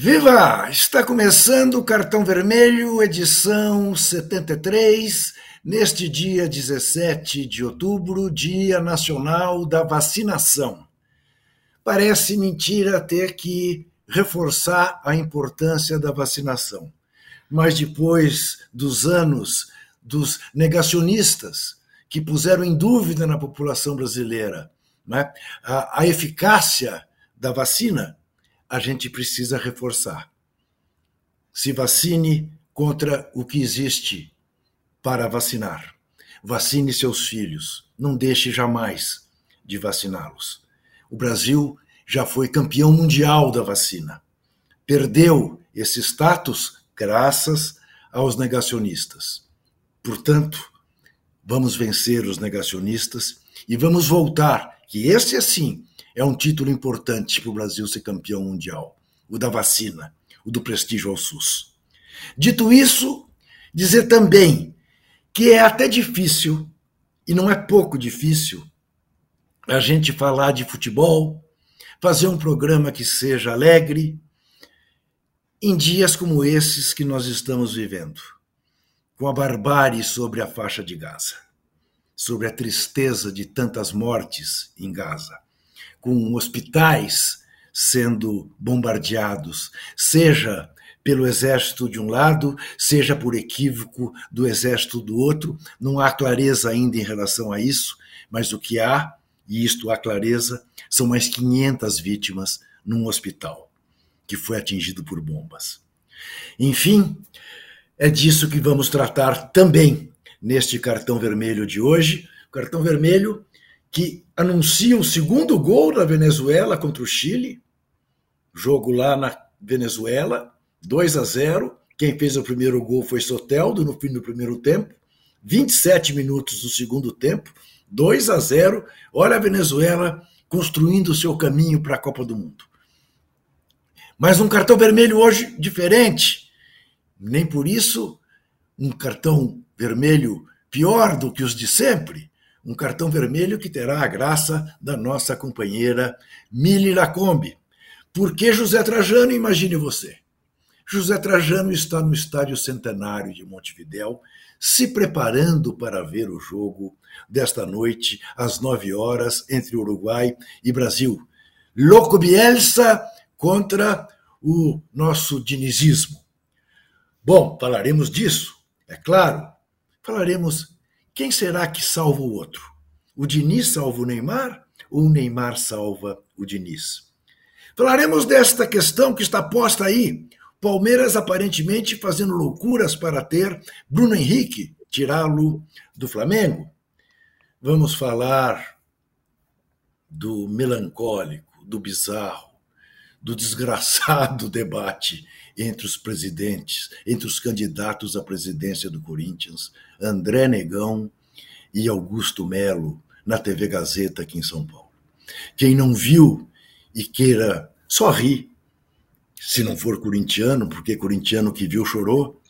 Viva! Está começando o Cartão Vermelho, edição 73, neste dia 17 de outubro, Dia Nacional da Vacinação. Parece mentira ter que reforçar a importância da vacinação, mas depois dos anos dos negacionistas que puseram em dúvida na população brasileira né, a, a eficácia da vacina, a gente precisa reforçar. Se vacine contra o que existe para vacinar. Vacine seus filhos. Não deixe jamais de vaciná-los. O Brasil já foi campeão mundial da vacina. Perdeu esse status graças aos negacionistas. Portanto, vamos vencer os negacionistas e vamos voltar, que esse, assim, é um título importante para o Brasil ser campeão mundial, o da vacina, o do prestígio ao SUS. Dito isso, dizer também que é até difícil, e não é pouco difícil, a gente falar de futebol, fazer um programa que seja alegre, em dias como esses que nós estamos vivendo, com a barbárie sobre a faixa de Gaza, sobre a tristeza de tantas mortes em Gaza com hospitais sendo bombardeados, seja pelo exército de um lado, seja por equívoco do exército do outro. Não há clareza ainda em relação a isso, mas o que há, e isto há clareza, são mais 500 vítimas num hospital que foi atingido por bombas. Enfim, é disso que vamos tratar também neste cartão vermelho de hoje. O cartão vermelho que anuncia o segundo gol da Venezuela contra o Chile, jogo lá na Venezuela, 2 a 0. Quem fez o primeiro gol foi Soteldo no fim do primeiro tempo. 27 minutos do segundo tempo, 2 a 0. Olha a Venezuela construindo o seu caminho para a Copa do Mundo. Mas um cartão vermelho hoje diferente. Nem por isso um cartão vermelho pior do que os de sempre um cartão vermelho que terá a graça da nossa companheira Mili Lacombe. Por que José Trajano? Imagine você. José Trajano está no Estádio Centenário de Montevidéu, se preparando para ver o jogo desta noite, às nove horas, entre Uruguai e Brasil. Louco Bielsa contra o nosso dinizismo. Bom, falaremos disso, é claro. Falaremos quem será que salva o outro? O Diniz salva o Neymar ou o Neymar salva o Diniz? Falaremos desta questão que está posta aí. Palmeiras aparentemente fazendo loucuras para ter Bruno Henrique, tirá-lo do Flamengo. Vamos falar do melancólico, do bizarro, do desgraçado debate entre os presidentes, entre os candidatos à presidência do Corinthians, André Negão e Augusto Melo, na TV Gazeta aqui em São Paulo. Quem não viu e queira só rir, se não for corintiano, porque corintiano que viu chorou,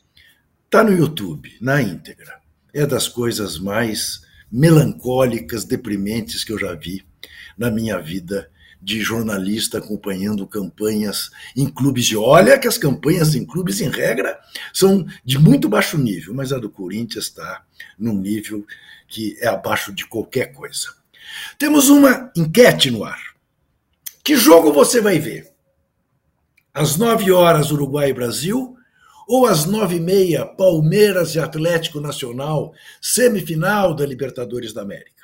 tá no YouTube, na íntegra. É das coisas mais melancólicas, deprimentes que eu já vi na minha vida de jornalista acompanhando campanhas em clubes de. Olha que as campanhas em clubes, em regra, são de muito baixo nível, mas a do Corinthians está num nível que é abaixo de qualquer coisa. Temos uma enquete no ar. Que jogo você vai ver? Às nove horas, Uruguai e Brasil, ou às nove e meia, Palmeiras e Atlético Nacional, semifinal da Libertadores da América?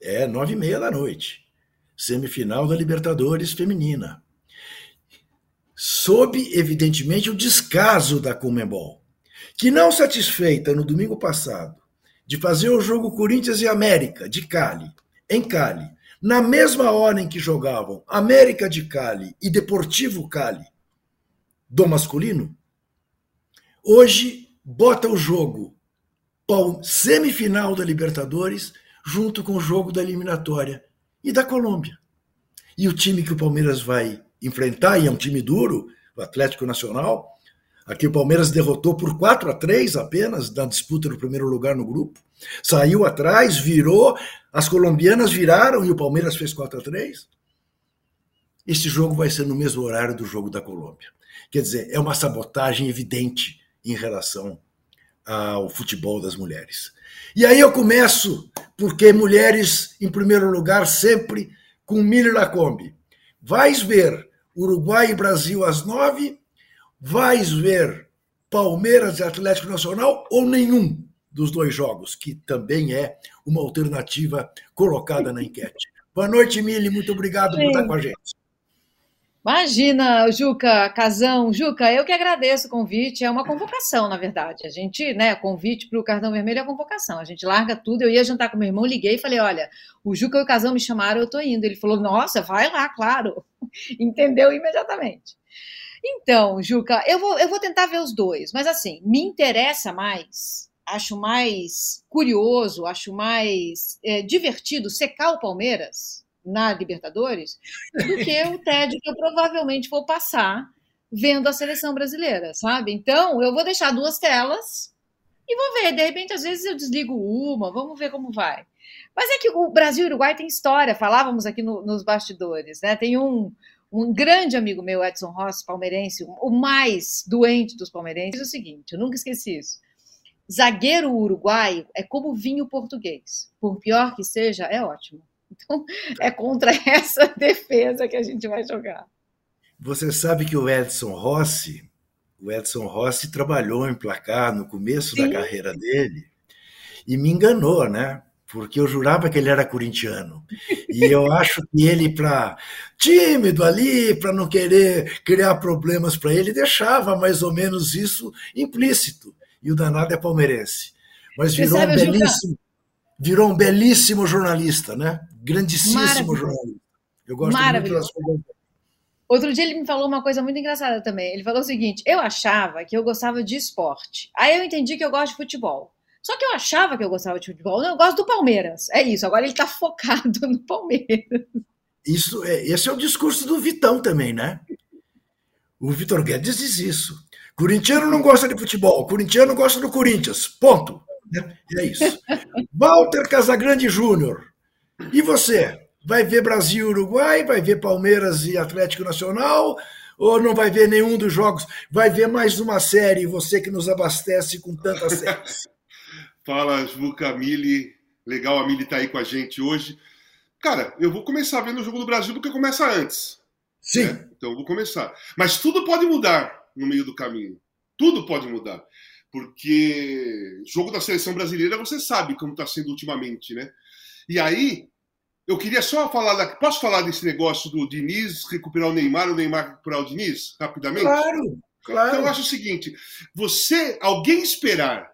É nove e meia da noite. Semifinal da Libertadores feminina. Sob, evidentemente, o descaso da Comembol, que não satisfeita no domingo passado de fazer o jogo Corinthians e América de Cali, em Cali, na mesma hora em que jogavam América de Cali e Deportivo Cali do masculino, hoje bota o jogo semifinal da Libertadores junto com o jogo da eliminatória e da Colômbia. E o time que o Palmeiras vai enfrentar, e é um time duro, o Atlético Nacional, aqui o Palmeiras derrotou por 4 a 3 apenas na disputa do primeiro lugar no grupo. Saiu atrás, virou, as colombianas viraram e o Palmeiras fez 4 a 3. esse jogo vai ser no mesmo horário do jogo da Colômbia. Quer dizer, é uma sabotagem evidente em relação ao futebol das mulheres. E aí eu começo, porque mulheres, em primeiro lugar, sempre com Miller Lacombe. Vais ver Uruguai e Brasil às nove, vais ver Palmeiras e Atlético Nacional ou nenhum dos dois jogos, que também é uma alternativa colocada na enquete. Boa noite, Mili, muito obrigado Sim. por estar com a gente. Imagina, Juca, Casão. Juca, eu que agradeço o convite. É uma convocação, na verdade. A gente, né, convite para o cartão vermelho é convocação. A gente larga tudo. Eu ia jantar com meu irmão, liguei e falei: olha, o Juca e o Casão me chamaram, eu tô indo. Ele falou: nossa, vai lá, claro. Entendeu imediatamente. Então, Juca, eu vou, eu vou tentar ver os dois, mas assim, me interessa mais, acho mais curioso, acho mais é, divertido secar o Palmeiras na Libertadores do que o tédio que eu provavelmente vou passar vendo a seleção brasileira, sabe? Então, eu vou deixar duas telas e vou ver. De repente, às vezes eu desligo uma, vamos ver como vai. Mas é que o Brasil e o Uruguai tem história, falávamos aqui no, nos bastidores, né? Tem um, um grande amigo meu, Edson Ross, palmeirense, o mais doente dos palmeirenses, diz o seguinte: eu nunca esqueci isso. Zagueiro uruguaio é como vinho português. Por pior que seja, é ótimo. Então, é contra essa defesa que a gente vai jogar. Você sabe que o Edson Rossi, o Edson Rossi trabalhou em placar no começo Sim. da carreira dele e me enganou, né? Porque eu jurava que ele era corintiano. E eu acho que ele, para tímido ali, para não querer criar problemas para ele, deixava mais ou menos isso implícito. E o danado é palmeirense. Mas virou um belíssimo virou um belíssimo jornalista, né? Grandíssimo jornalista. Eu gosto muito das coisas. Outro dia ele me falou uma coisa muito engraçada também. Ele falou o seguinte: eu achava que eu gostava de esporte. Aí eu entendi que eu gosto de futebol. Só que eu achava que eu gostava de futebol. Não, eu gosto do Palmeiras. É isso. Agora ele está focado no Palmeiras. Isso é, esse é o discurso do Vitão também, né? O Vitor Guedes diz isso. Corintiano não gosta de futebol, corintiano gosta do Corinthians. Ponto. É isso. Walter Casagrande Júnior. E você? Vai ver Brasil e Uruguai? Vai ver Palmeiras e Atlético Nacional? Ou não vai ver nenhum dos jogos? Vai ver mais uma série, você que nos abastece com tantas séries. Fala, Juca, Mili. Legal a Mili estar tá aí com a gente hoje. Cara, eu vou começar vendo o jogo do Brasil porque começa antes. Sim. Né? Então eu vou começar. Mas tudo pode mudar no meio do caminho. Tudo pode mudar porque jogo da seleção brasileira você sabe como está sendo ultimamente, né? E aí, eu queria só falar, da... posso falar desse negócio do Diniz recuperar o Neymar, o Neymar recuperar o Diniz, rapidamente? Claro, claro. Então eu acho o seguinte, você, alguém esperar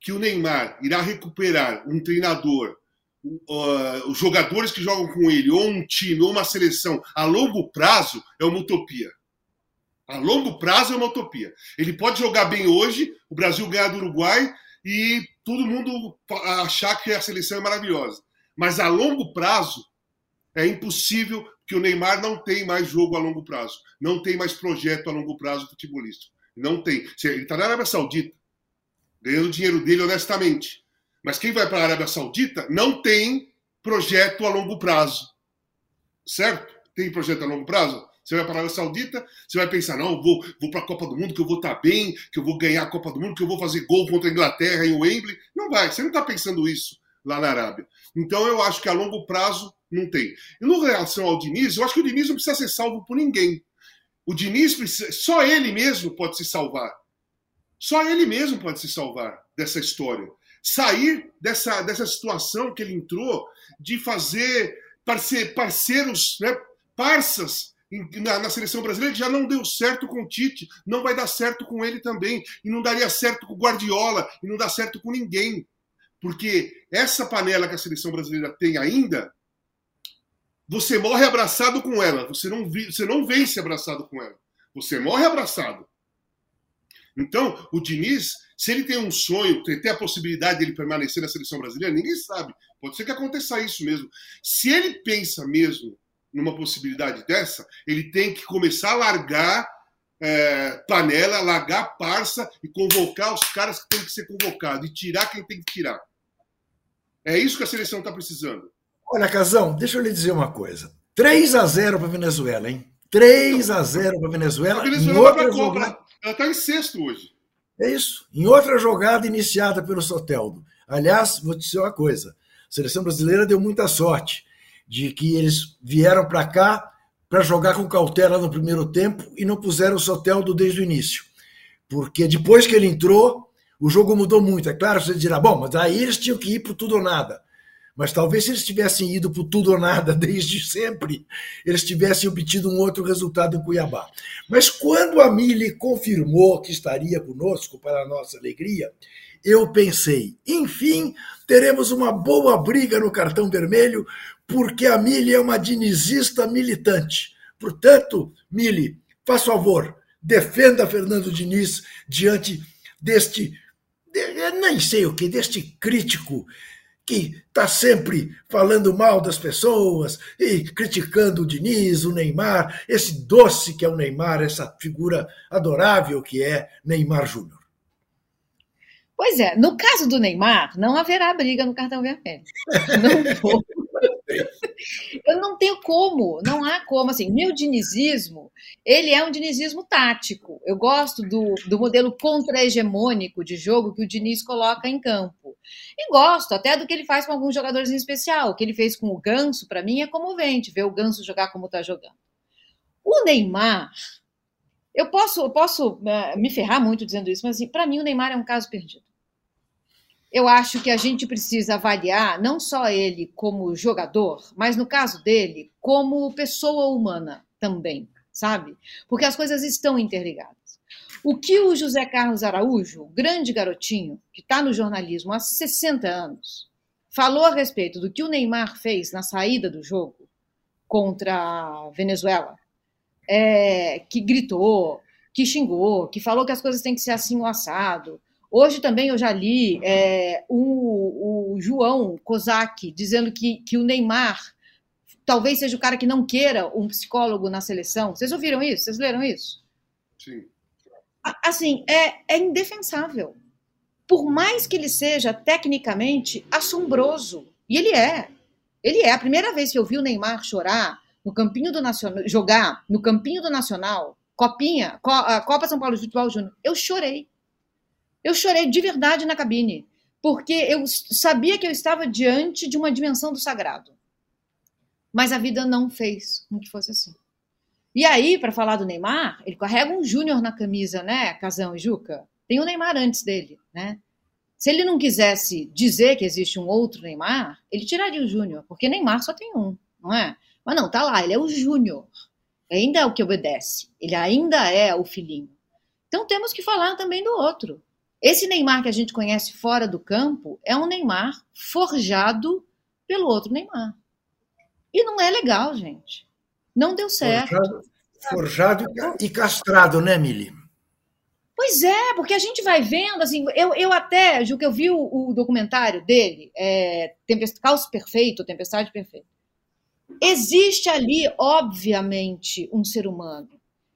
que o Neymar irá recuperar um treinador, uh, os jogadores que jogam com ele, ou um time, ou uma seleção a longo prazo, é uma utopia. A longo prazo é uma utopia. Ele pode jogar bem hoje, o Brasil ganhar do Uruguai e todo mundo achar que a seleção é maravilhosa. Mas a longo prazo é impossível que o Neymar não tem mais jogo a longo prazo, não tem mais projeto a longo prazo futebolístico. Não tem. Ele está na Arábia Saudita, ganhando o dinheiro dele honestamente. Mas quem vai para a Arábia Saudita não tem projeto a longo prazo. Certo? Tem projeto a longo prazo? Você vai para a Arábia Saudita, você vai pensar, não, vou, vou para a Copa do Mundo, que eu vou estar tá bem, que eu vou ganhar a Copa do Mundo, que eu vou fazer gol contra a Inglaterra em Wembley. Não vai, você não está pensando isso lá na Arábia. Então eu acho que a longo prazo não tem. E no relação ao Diniz, eu acho que o Diniz não precisa ser salvo por ninguém. O Diniz, precisa, só ele mesmo pode se salvar. Só ele mesmo pode se salvar dessa história. Sair dessa, dessa situação que ele entrou de fazer parceiros, né, parças na, na, seleção brasileira já não deu certo com o Tite, não vai dar certo com ele também, e não daria certo com o Guardiola, e não dá certo com ninguém. Porque essa panela que a seleção brasileira tem ainda, você morre abraçado com ela, você não, você não vence abraçado com ela, você morre abraçado. Então, o Diniz, se ele tem um sonho, tem a possibilidade dele permanecer na seleção brasileira, ninguém sabe. Pode ser que aconteça isso mesmo. Se ele pensa mesmo numa possibilidade dessa, ele tem que começar a largar é, panela, largar parça e convocar os caras que têm que ser convocados e tirar quem tem que tirar. É isso que a seleção está precisando. Olha, Casão, deixa eu lhe dizer uma coisa. 3 a 0 para a Venezuela, hein? 3 a 0 para a Venezuela. A Venezuela vai para a Copa. Ela está em sexto hoje. É isso. Em outra jogada iniciada pelo Soteldo. Aliás, vou te dizer uma coisa: a seleção brasileira deu muita sorte de que eles vieram para cá para jogar com cautela no primeiro tempo e não puseram o Soteldo desde o início. Porque depois que ele entrou, o jogo mudou muito. É claro, você dirá, bom, mas aí eles tinham que ir para tudo ou nada. Mas talvez se eles tivessem ido para tudo ou nada desde sempre, eles tivessem obtido um outro resultado em Cuiabá. Mas quando a Mili confirmou que estaria conosco, para a nossa alegria, eu pensei, enfim, teremos uma boa briga no cartão vermelho, porque a Mili é uma dinizista militante. Portanto, Mili, faz favor, defenda Fernando Diniz diante deste, nem sei o que, deste crítico que está sempre falando mal das pessoas e criticando o Diniz, o Neymar, esse doce que é o Neymar, essa figura adorável que é Neymar Júnior. Pois é, no caso do Neymar, não haverá briga no cartão vermelho. Não vou. Eu não tenho como, não há como. Assim, meu dinizismo, ele é um dinizismo tático. Eu gosto do, do modelo contra-hegemônico de jogo que o Diniz coloca em campo. E gosto até do que ele faz com alguns jogadores em especial. O que ele fez com o Ganso, para mim, é comovente ver o Ganso jogar como está jogando. O Neymar, eu posso, eu posso uh, me ferrar muito dizendo isso, mas assim, para mim o Neymar é um caso perdido eu acho que a gente precisa avaliar não só ele como jogador, mas no caso dele, como pessoa humana também, sabe? Porque as coisas estão interligadas. O que o José Carlos Araújo, grande garotinho, que está no jornalismo há 60 anos, falou a respeito do que o Neymar fez na saída do jogo contra a Venezuela, é, que gritou, que xingou, que falou que as coisas têm que ser assim o assado, Hoje também eu já li é, o, o, João Kozak dizendo que, que o Neymar talvez seja o cara que não queira um psicólogo na seleção. Vocês ouviram isso? Vocês leram isso? Sim. Assim, é, é indefensável. Por mais que ele seja tecnicamente assombroso, e ele é. Ele é. A primeira vez que eu vi o Neymar chorar no campinho do Nacional, jogar no campinho do Nacional, Copinha, Copa São Paulo de Futebol Júnior, eu chorei. Eu chorei de verdade na cabine, porque eu sabia que eu estava diante de uma dimensão do sagrado. Mas a vida não fez com que fosse assim. E aí, para falar do Neymar, ele carrega um Júnior na camisa, né, Casão e Juca? Tem o Neymar antes dele, né? Se ele não quisesse dizer que existe um outro Neymar, ele tiraria o Júnior, porque Neymar só tem um, não é? Mas não, tá lá, ele é o Júnior. Ainda é o que obedece. Ele ainda é o filhinho. Então temos que falar também do outro. Esse Neymar que a gente conhece fora do campo é um Neymar forjado pelo outro Neymar. E não é legal, gente. Não deu certo. Forjado, forjado e castrado, né, Mili? Pois é, porque a gente vai vendo, assim, eu, eu até, Ju, que eu vi o, o documentário dele, é, Tempest, Caos Perfeito, Tempestade Perfeita. Existe ali, obviamente, um ser humano.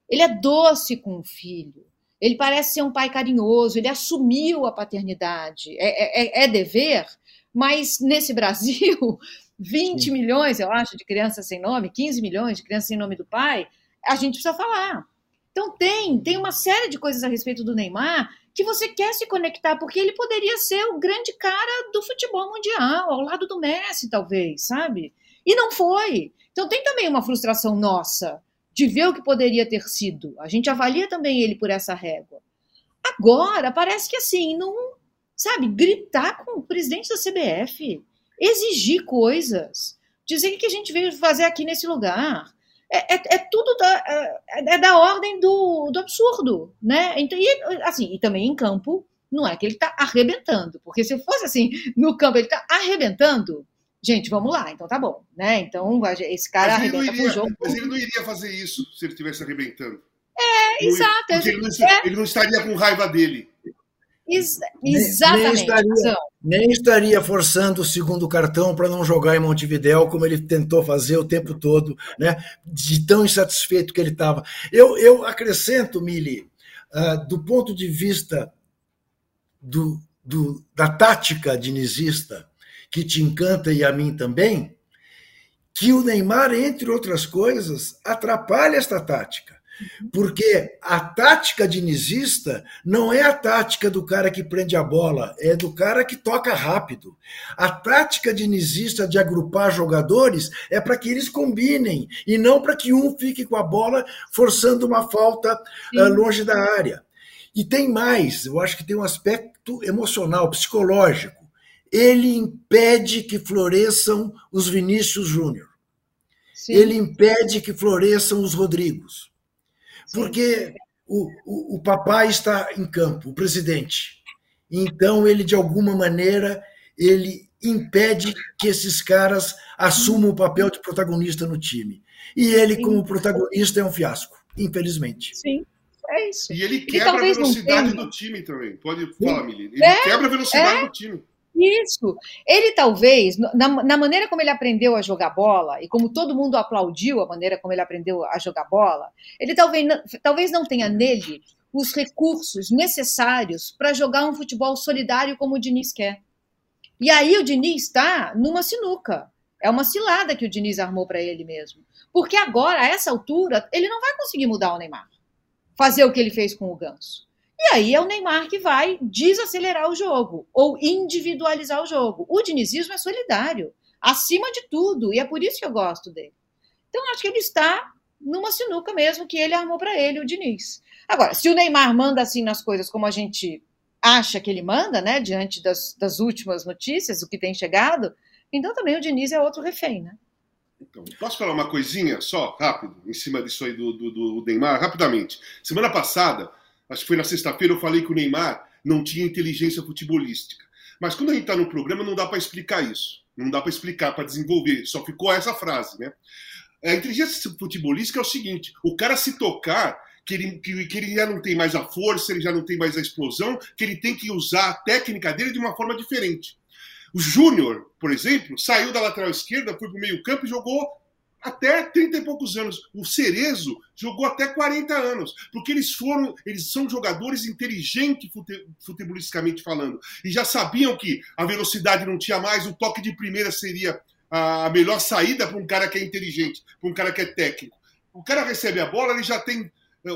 Ele é doce com o filho. Ele parece ser um pai carinhoso, ele assumiu a paternidade. É, é, é dever, mas nesse Brasil, 20 Sim. milhões, eu acho, de crianças sem nome, 15 milhões de crianças sem nome do pai, a gente precisa falar. Então tem, tem uma série de coisas a respeito do Neymar que você quer se conectar, porque ele poderia ser o grande cara do futebol mundial, ao lado do Messi, talvez, sabe? E não foi. Então tem também uma frustração nossa de ver o que poderia ter sido. A gente avalia também ele por essa régua. Agora, parece que assim, não, sabe, gritar com o presidente da CBF, exigir coisas, dizer que a gente veio fazer aqui nesse lugar. É, é, é tudo da, é, é, da ordem do, do absurdo, né? Então, e, assim, e também em campo, não é que ele está arrebentando, porque se fosse assim, no campo ele está arrebentando, gente, vamos lá, então tá bom, né? Então esse cara mas arrebenta iria, com o jogo. Mas ele não iria fazer isso se ele estivesse arrebentando. É, não, exato. Porque ele não, é. ele não, estaria com raiva dele. Ex exatamente. Nem, nem, estaria, nem estaria forçando o segundo cartão para não jogar em Montevidéu, como ele tentou fazer o tempo todo, né? De tão insatisfeito que ele estava. Eu, eu acrescento, Mili, uh, do ponto de vista do, do, da tática dinizista, que te encanta e a mim também, que o Neymar, entre outras coisas, atrapalha esta tática. Porque a tática dinizista não é a tática do cara que prende a bola, é do cara que toca rápido. A tática dinizista de agrupar jogadores é para que eles combinem e não para que um fique com a bola forçando uma falta uh, longe da área. E tem mais, eu acho que tem um aspecto emocional, psicológico. Ele impede que floresçam os Vinícius Júnior. Ele impede que floresçam os Rodrigos porque o, o, o papai está em campo, o presidente. Então, ele, de alguma maneira, ele impede que esses caras assumam o papel de protagonista no time. E ele, Sim. como protagonista, é um fiasco, infelizmente. Sim, é isso. E ele quebra a velocidade do time também. Pode falar, Mili. Ele é, quebra a velocidade é. do time. Isso. Ele talvez, na, na, maneira como ele aprendeu a jogar bola, e como todo mundo aplaudiu a maneira como ele aprendeu a jogar bola, ele talvez, talvez não tenha nele os recursos necessários para jogar um futebol solidário como o Diniz quer. E aí o Diniz está numa sinuca. É uma cilada que o Diniz armou para ele mesmo. Porque agora, a essa altura, ele não vai conseguir mudar o Neymar. Fazer o que ele fez com o Ganso. E aí é o Neymar que vai desacelerar o jogo ou individualizar o jogo. O dinizismo é solidário, acima de tudo, e é por isso que eu gosto dele. Então, acho que ele está numa sinuca mesmo que ele armou para ele, o Diniz. Agora, se o Neymar manda assim nas coisas como a gente acha que ele manda, né, diante das, das últimas notícias, o que tem chegado, então também o Diniz é outro refém, né? Então, posso falar uma coisinha só, rápido, em cima disso aí do, do, do Neymar, rapidamente. Semana passada, acho que foi na sexta-feira, eu falei que o Neymar não tinha inteligência futebolística. Mas quando a gente está no programa, não dá para explicar isso. Não dá para explicar, para desenvolver. Só ficou essa frase, né? A inteligência futebolística é o seguinte: o cara se tocar que ele, que, que, ele já não tem mais a força, ele já não tem mais a explosão, que ele tem que usar a técnica dele de uma forma diferente. O Júnior, por exemplo, saiu da lateral esquerda, foi para o meio-campo e jogou até 30 e poucos anos. O Cerezo jogou até 40 anos, porque eles foram, eles são jogadores inteligentes fute, futebolisticamente falando, e já sabiam que a velocidade não tinha mais, o toque de primeira seria a melhor saída para um cara que é inteligente, para um cara que é técnico. O cara recebe a bola, ele já tem eh,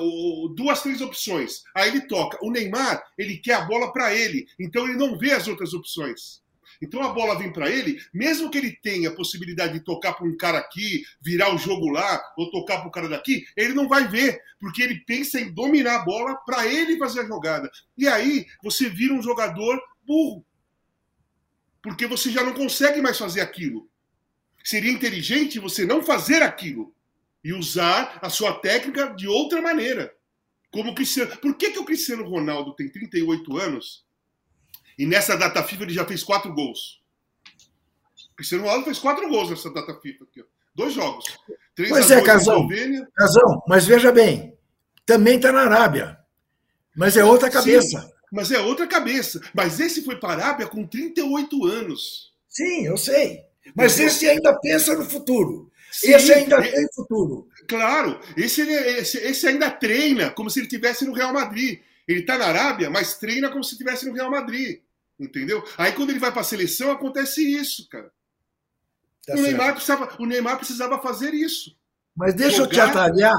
duas, três opções. Aí ele toca. O Neymar, ele quer a bola para ele, então ele não vê as outras opções. Então a bola vem para ele, mesmo que ele tenha a possibilidade de tocar para um cara aqui, virar o jogo lá, ou tocar para o cara daqui, ele não vai ver, porque ele pensa em dominar a bola para ele fazer a jogada. E aí você vira um jogador burro, porque você já não consegue mais fazer aquilo. Seria inteligente você não fazer aquilo e usar a sua técnica de outra maneira. Como o Cristiano. Por que, que o Cristiano Ronaldo tem 38 anos e nessa data FIFA ele já fez quatro gols. O Cristiano Ronaldo fez quatro gols nessa data FIFA aqui, ó. Dois jogos. Três pois é, Casão. Casão, mas veja bem, também está na Arábia. Mas é outra cabeça. Sim, mas é outra cabeça. Mas esse foi para a Arábia com 38 anos. Sim, eu sei. Mas esse ainda pensa no futuro. Sim, esse ainda é... tem futuro. Claro, esse, esse, esse ainda treina como se ele estivesse no Real Madrid. Ele está na Arábia, mas treina como se estivesse no Real Madrid. Entendeu? Aí quando ele vai para a seleção, acontece isso, cara. Tá o, Neymar precisava, o Neymar precisava fazer isso. Mas deixa Jogar... eu te atalhar,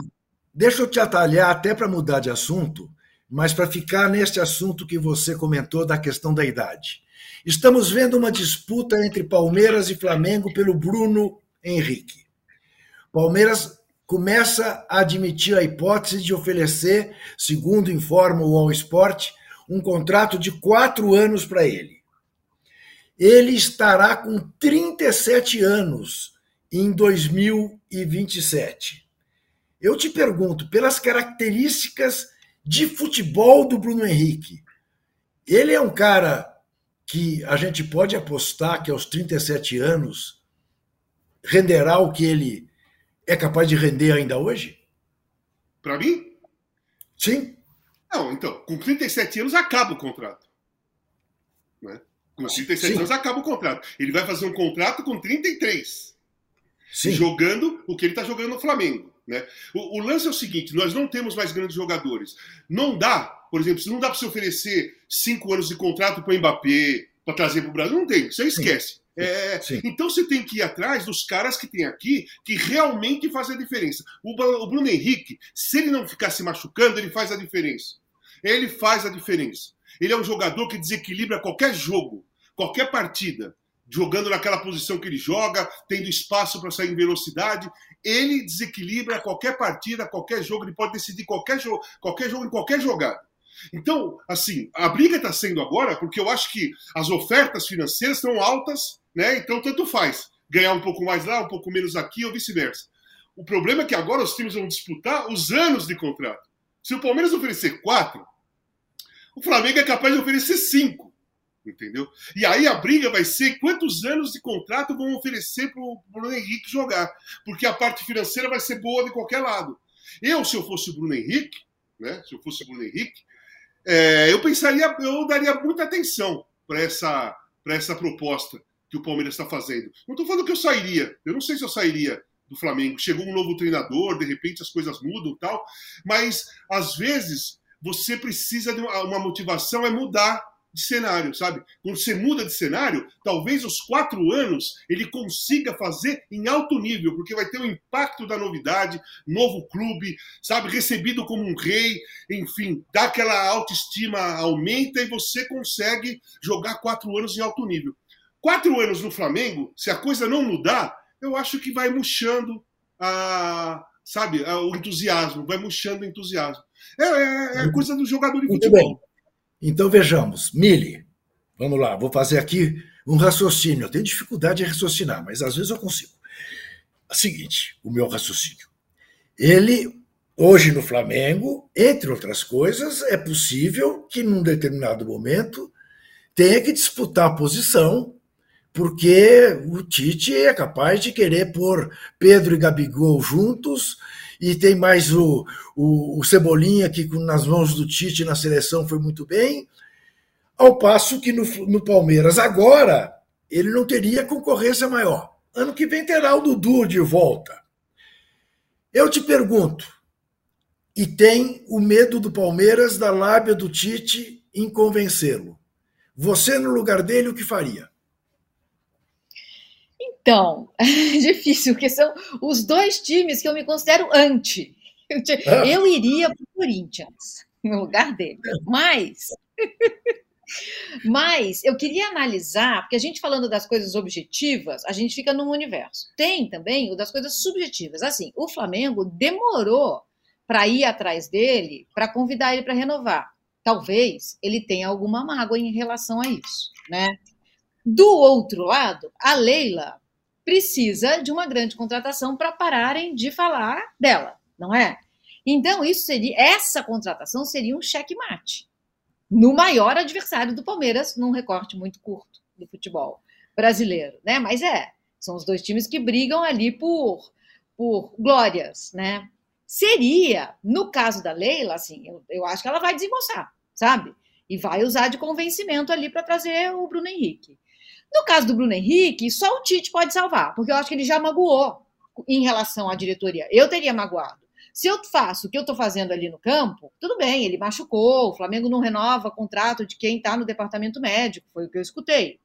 deixa eu te atalhar até para mudar de assunto, mas para ficar neste assunto que você comentou da questão da idade. Estamos vendo uma disputa entre Palmeiras e Flamengo pelo Bruno Henrique. Palmeiras começa a admitir a hipótese de oferecer, segundo informa o All Sport, um contrato de quatro anos para ele. Ele estará com 37 anos em 2027. Eu te pergunto, pelas características de futebol do Bruno Henrique, ele é um cara que a gente pode apostar que aos 37 anos renderá o que ele é capaz de render ainda hoje? Para mim? Sim. Não, então, com 37 anos acaba o contrato. Né? Com 37 Sim. anos acaba o contrato. Ele vai fazer um contrato com 33. Sim. Jogando o que ele está jogando no Flamengo. Né? O, o, lance é o seguinte: nós não temos mais grandes jogadores. Não dá, por exemplo, não dá para se oferecer cinco anos de contrato para o Mbappé, para trazer para o Brasil. Não tem, você esquece. É, então você tem que ir atrás dos caras que tem aqui que realmente fazem a diferença. O, o Bruno Henrique, se ele não ficar se machucando, ele faz a diferença. Ele faz a diferença. Ele é um jogador que desequilibra qualquer jogo, qualquer partida jogando naquela posição que ele joga, tendo espaço para sair em velocidade. Ele desequilibra qualquer partida, qualquer jogo, ele pode decidir qualquer jogo, qualquer jogo em qualquer jogada. Então, assim, a briga está sendo agora porque eu acho que as ofertas financeiras estão altas, né? Então, tanto faz ganhar um pouco mais lá, um pouco menos aqui ou vice-versa. O problema é que agora os times vão disputar os anos de contrato. Se o Palmeiras oferecer quatro, o Flamengo é capaz de oferecer cinco entendeu? E aí a briga vai ser quantos anos de contrato vão oferecer para o Bruno Henrique jogar, porque a parte financeira vai ser boa de qualquer lado. Eu, se eu fosse o Bruno Henrique, né, se eu fosse o Bruno Henrique, é, eu pensaria, eu daria muita atenção para essa, essa proposta que o Palmeiras está fazendo. Não estou falando que eu sairia, eu não sei se eu sairia do Flamengo. Chegou um novo treinador, de repente as coisas mudam tal, mas às vezes você precisa de uma, uma motivação é mudar de cenário, sabe? Quando você muda de cenário, talvez os quatro anos ele consiga fazer em alto nível, porque vai ter o impacto da novidade, novo clube, sabe? Recebido como um rei, enfim, dá aquela autoestima, aumenta e você consegue jogar quatro anos em alto nível. Quatro anos no Flamengo, se a coisa não mudar, eu acho que vai murchando a, sabe, o entusiasmo, vai murchando o entusiasmo. É, é, é coisa do jogador de futebol. Muito bem. Então vejamos, Mili, vamos lá, vou fazer aqui um raciocínio. Eu tenho dificuldade em raciocinar, mas às vezes eu consigo. É o seguinte, o meu raciocínio. Ele, hoje no Flamengo, entre outras coisas, é possível que num determinado momento tenha que disputar a posição, porque o Tite é capaz de querer pôr Pedro e Gabigol juntos e tem mais o, o, o Cebolinha, que nas mãos do Tite na seleção foi muito bem, ao passo que no, no Palmeiras agora ele não teria concorrência maior. Ano que vem terá o Dudu de volta. Eu te pergunto, e tem o medo do Palmeiras da lábia do Tite em convencê-lo. Você, no lugar dele, o que faria? Então, é difícil, porque são os dois times que eu me considero anti. Ah. Eu iria para o Corinthians, no lugar dele. Mas. Mas eu queria analisar, porque a gente falando das coisas objetivas, a gente fica num universo. Tem também o das coisas subjetivas. Assim, o Flamengo demorou para ir atrás dele, para convidar ele para renovar. Talvez ele tenha alguma mágoa em relação a isso, né? Do outro lado, a Leila precisa de uma grande contratação para pararem de falar dela, não é? Então, isso seria, essa contratação seria um checkmate no maior adversário do Palmeiras, num recorte muito curto do futebol brasileiro, né? Mas é, são os dois times que brigam ali por, por glórias, né? Seria, no caso da Leila, assim, eu, eu acho que ela vai desembolsar, sabe? E vai usar de convencimento ali para trazer o Bruno Henrique. No caso do Bruno Henrique, só o Tite pode salvar, porque eu acho que ele já magoou em relação à diretoria. Eu teria magoado. Se eu faço o que eu estou fazendo ali no campo, tudo bem, ele machucou, o Flamengo não renova contrato de quem está no departamento médico, foi o que eu escutei.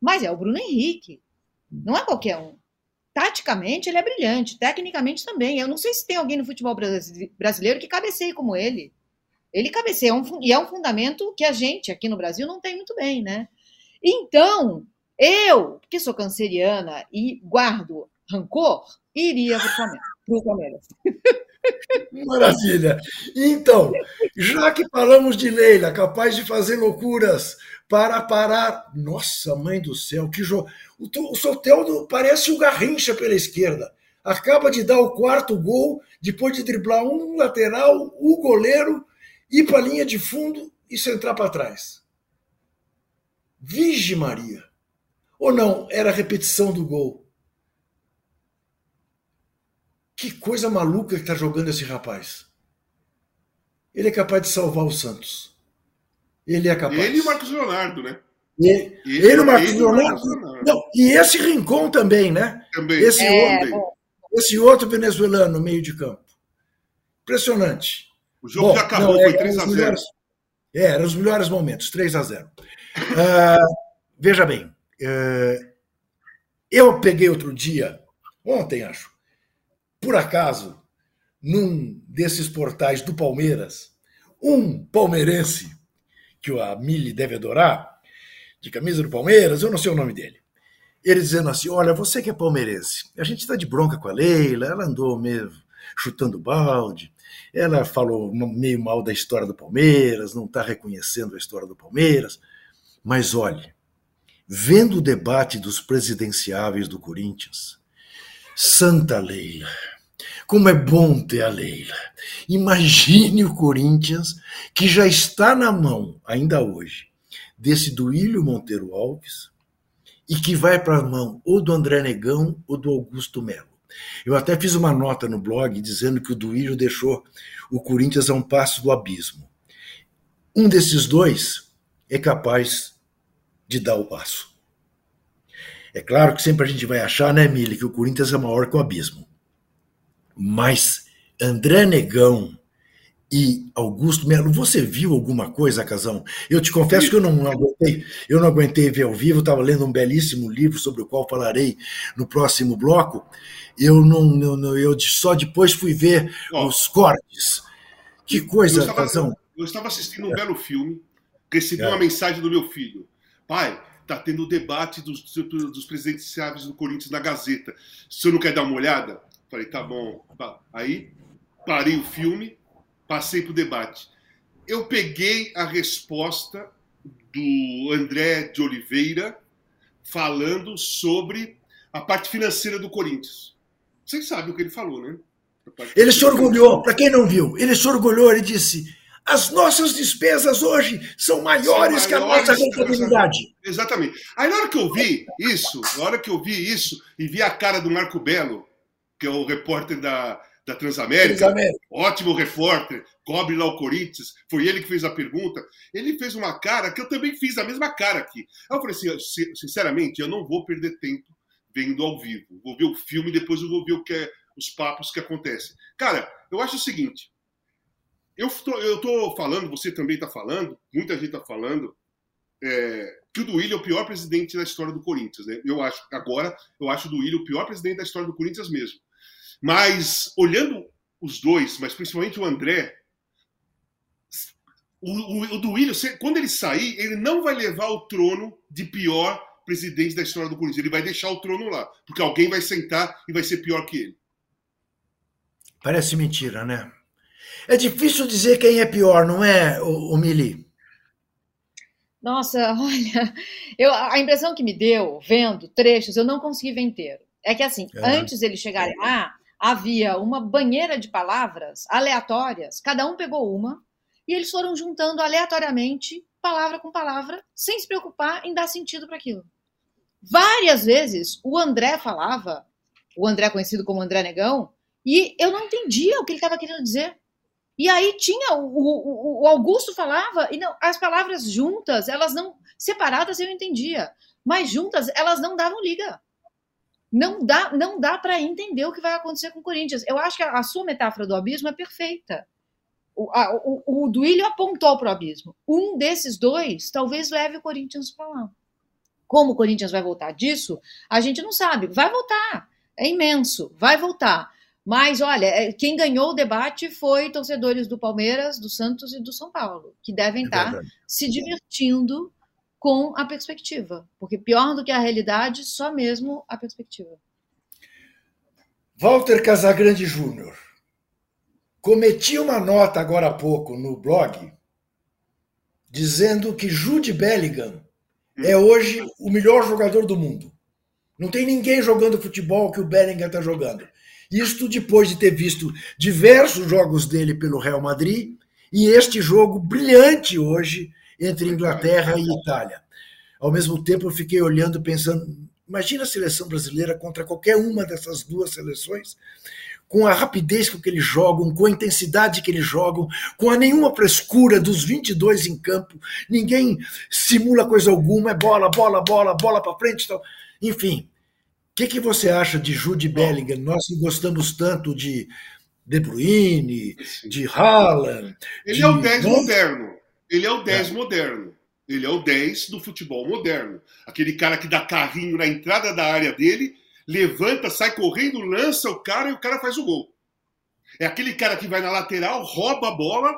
Mas é o Bruno Henrique, não é qualquer um. Taticamente, ele é brilhante, tecnicamente também. Eu não sei se tem alguém no futebol brasileiro que cabeceie como ele. Ele cabeceia, é e é um fundamento que a gente aqui no Brasil não tem muito bem, né? Então, eu, que sou canceriana e guardo rancor, iria para o Palmeiras. Maravilha. Então, já que falamos de Leila, capaz de fazer loucuras para parar. Nossa, mãe do céu, que jogo. O, Soteldo parece o Garrincha pela esquerda. Acaba de dar o quarto gol, depois de driblar um lateral, o goleiro, ir para a linha de fundo e centrar para trás. Vige Maria. Ou não, era a repetição do gol? Que coisa maluca que está jogando esse rapaz. Ele é capaz de salvar o Santos. Ele é capaz. Ele e o Marcos Leonardo, né? Ele, ele, ele o Marcos ele Leonardo. Leonardo. Não, e esse Rincon também, né? Também. Esse, é, outro, esse outro venezuelano no meio de campo. Impressionante. O jogo Bom, já acabou, não, foi 3 é, a 0 melhores, É, eram os melhores momentos, 3 a 0 uh, Veja bem, Eu peguei outro dia, ontem acho, por acaso, num desses portais do Palmeiras, um palmeirense, que a Mili deve adorar, de camisa do Palmeiras, eu não sei o nome dele. Ele dizendo assim: Olha, você que é palmeirense, a gente está de bronca com a Leila, ela andou mesmo chutando balde, ela falou meio mal da história do Palmeiras, não está reconhecendo a história do Palmeiras. Mas olhe, vendo o debate dos presidenciáveis do Corinthians, Santa Leila, como é bom ter a Leila. Imagine o Corinthians, que já está na mão, ainda hoje, desse Duílio Monteiro Alves, e que vai para a mão ou do André Negão ou do Augusto Melo. Eu até fiz uma nota no blog dizendo que o Duílio deixou o Corinthians a um passo do abismo. Um desses dois é capaz de dar o passo. É claro que sempre a gente vai achar, né, Mili, que o Corinthians é maior que o abismo. Mas André Negão e Augusto Melo, você viu alguma coisa, Casão? Eu te confesso que eu não aguentei, eu não aguentei ver ao vivo, estava lendo um belíssimo livro sobre o qual falarei no próximo bloco. Eu não, não eu só depois fui ver oh, os cortes. Que coisa, eu estava, Casão. Eu estava assistindo um é. belo filme, recebi é. uma mensagem do meu filho. Pai, está tendo o debate dos, dos presidenciáveis do Corinthians na Gazeta. O senhor não quer dar uma olhada? Falei, tá bom. Aí parei o filme, passei para o debate. Eu peguei a resposta do André de Oliveira falando sobre a parte financeira do Corinthians. Vocês sabem o que ele falou, né? Ele se orgulhou, para quem não viu, ele se orgulhou, ele disse: as nossas despesas hoje são maiores, são maiores que a nossa rentabilidade. Exatamente. Aí na hora que eu vi isso, na hora que eu vi isso e vi a cara do Marco Belo, que é o repórter da, da Transamérica, Transamérica, ótimo repórter, cobre lá o Corinthians, foi ele que fez a pergunta. Ele fez uma cara que eu também fiz a mesma cara aqui. Aí eu falei assim, sinceramente, eu não vou perder tempo vendo ao vivo. Vou ver o filme e depois eu vou ver o que é, os papos que acontecem. Cara, eu acho o seguinte. Eu tô, eu tô falando, você também está falando, muita gente está falando, é, que o Duílio é o pior presidente da história do Corinthians. Né? Eu acho, agora, eu acho o Duílio o pior presidente da história do Corinthians mesmo. Mas, olhando os dois, mas principalmente o André, o, o, o Duílio, quando ele sair, ele não vai levar o trono de pior presidente da história do Corinthians. Ele vai deixar o trono lá, porque alguém vai sentar e vai ser pior que ele. Parece mentira, né? É difícil dizer quem é pior, não é, o, o Mili? Nossa, olha, eu, a impressão que me deu, vendo trechos, eu não consegui ver inteiro. É que assim, é. antes deles chegarem lá, havia uma banheira de palavras aleatórias, cada um pegou uma, e eles foram juntando aleatoriamente, palavra com palavra, sem se preocupar em dar sentido para aquilo. Várias vezes o André falava, o André conhecido como André Negão, e eu não entendia o que ele estava querendo dizer. E aí tinha o, o, o, Augusto falava e não, as palavras juntas, elas não separadas eu entendia, mas juntas elas não davam liga não dá, não dá para entender o que vai acontecer com o Corinthians. Eu acho que a, a sua metáfora do abismo é perfeita. O, a, o, o Duílio apontou para o abismo. Um desses dois talvez leve o Corinthians para lá. Como o Corinthians vai voltar disso, a gente não sabe. Vai voltar. É imenso. Vai voltar. Mas, olha, é, quem ganhou o debate foi torcedores do Palmeiras, do Santos e do São Paulo, que devem é estar se divertindo com a perspectiva, porque pior do que a realidade, só mesmo a perspectiva. Walter Casagrande Júnior. Cometi uma nota agora há pouco no blog dizendo que Jude Bellingham é hoje o melhor jogador do mundo. Não tem ninguém jogando futebol que o Bellingham está jogando. Isto depois de ter visto diversos jogos dele pelo Real Madrid e este jogo brilhante hoje entre Inglaterra e Itália. Ao mesmo tempo, eu fiquei olhando, pensando: imagina a seleção brasileira contra qualquer uma dessas duas seleções, com a rapidez com que eles jogam, com a intensidade que eles jogam, com a nenhuma frescura dos 22 em campo, ninguém simula coisa alguma, é bola, bola, bola, bola para frente. Tal. Enfim, que, que você acha de Jude Bellingham? Nós gostamos tanto de De Bruyne, de Haaland. Ele de... é o 10 moderno. Ele é o 10 é. moderno. Ele é o 10 do futebol moderno. Aquele cara que dá carrinho na entrada da área dele, levanta, sai correndo, lança o cara e o cara faz o gol. É aquele cara que vai na lateral, rouba a bola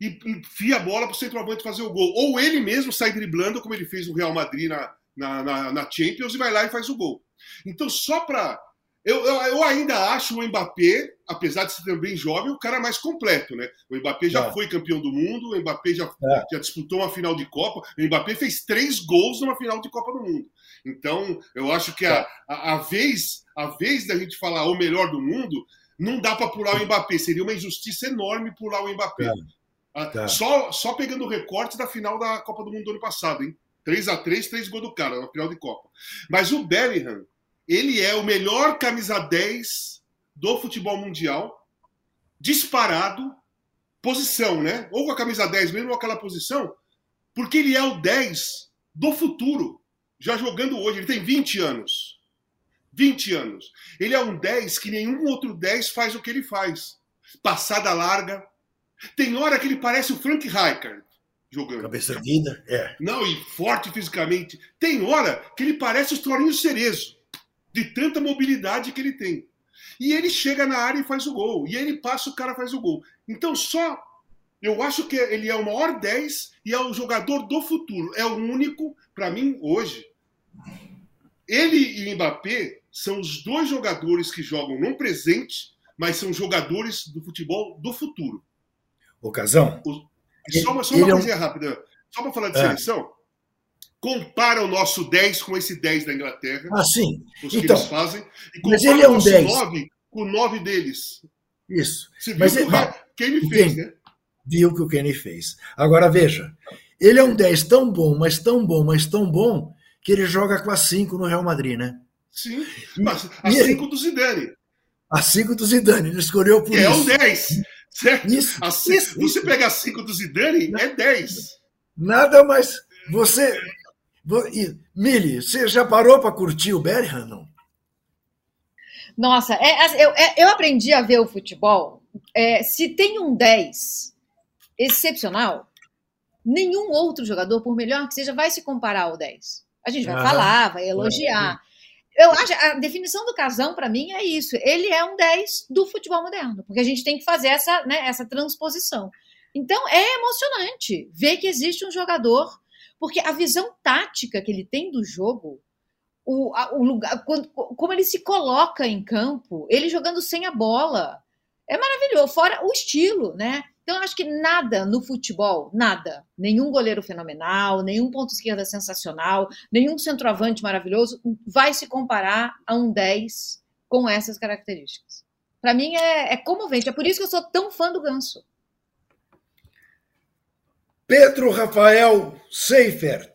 e enfia a bola para o centroavante fazer o gol. Ou ele mesmo sai driblando, como ele fez no Real Madrid na, na, na, na Champions, e vai lá e faz o gol. Então, só para eu, eu, eu, ainda acho o Mbappé, apesar de ser também jovem, o cara mais completo, né? O Mbappé já é. foi campeão do mundo, o Mbappé já, é. já disputou uma final de Copa, o Mbappé fez três gols numa final de Copa do Mundo. Então, eu acho que a, é. a, a vez a vez da gente falar o melhor do mundo, não dá para pular o Mbappé. Seria uma injustiça enorme pular o Mbappé. É. Tá. Só, só pegando o recorte da final da Copa do Mundo do ano passado, hein? 3 a 3 três gols do cara na final de Copa. Mas o Bellingham, ele é o melhor camisa 10 do futebol mundial, disparado, posição, né? Ou com a camisa 10 mesmo, ou aquela posição, porque ele é o 10 do futuro, já jogando hoje. Ele tem 20 anos. 20 anos. Ele é um 10 que nenhum outro 10 faz o que ele faz. Passada larga. Tem hora que ele parece o Frank Rijkaard jogando. Cabeça vida, é. Não, e forte fisicamente. Tem hora que ele parece o Florinho Cerezo de tanta mobilidade que ele tem. E ele chega na área e faz o gol. E ele passa, o cara faz o gol. Então, só. Eu acho que ele é o maior 10 e é o jogador do futuro. É o único, para mim, hoje. Ele e Mbappé são os dois jogadores que jogam no presente, mas são jogadores do futebol do futuro. Ocasão. O... Só uma, só uma coisinha é um... rápida. Só para falar de é. seleção compara o nosso 10 com esse 10 da Inglaterra. Ah, sim. Os então, que eles fazem. E compara mas ele é um o nosso 10. 9 com o 9 deles. Isso. Você viu mas o que Kenny fez, né? Viu o que o Kenny fez. Agora, veja. Ele é um 10 tão bom, mas tão bom, mas tão bom, que ele joga com a 5 no Real Madrid, né? Sim. Mas a 5 do Zidane. A 5 do Zidane. Ele escolheu por que isso. É um 10. Certo? Isso, cinco, isso, você pega a 5 do Zidane, é 10. Nada mais. Você, Mili, você já parou para curtir o Bellingham, não? Nossa, é, eu, é, eu aprendi a ver o futebol. É, se tem um 10 excepcional, nenhum outro jogador, por melhor que seja, vai se comparar ao 10. A gente vai ah, falar, vai elogiar. Eu acho a definição do casão para mim é isso. Ele é um 10 do futebol moderno, porque a gente tem que fazer essa, né, essa transposição. Então é emocionante ver que existe um jogador porque a visão tática que ele tem do jogo, o, a, o lugar, quando, como ele se coloca em campo, ele jogando sem a bola, é maravilhoso. Fora o estilo, né? Então, eu acho que nada no futebol, nada, nenhum goleiro fenomenal, nenhum ponto esquerda sensacional, nenhum centroavante maravilhoso vai se comparar a um 10 com essas características. Para mim é, é comovente, é por isso que eu sou tão fã do Ganso. Pedro Rafael Seifert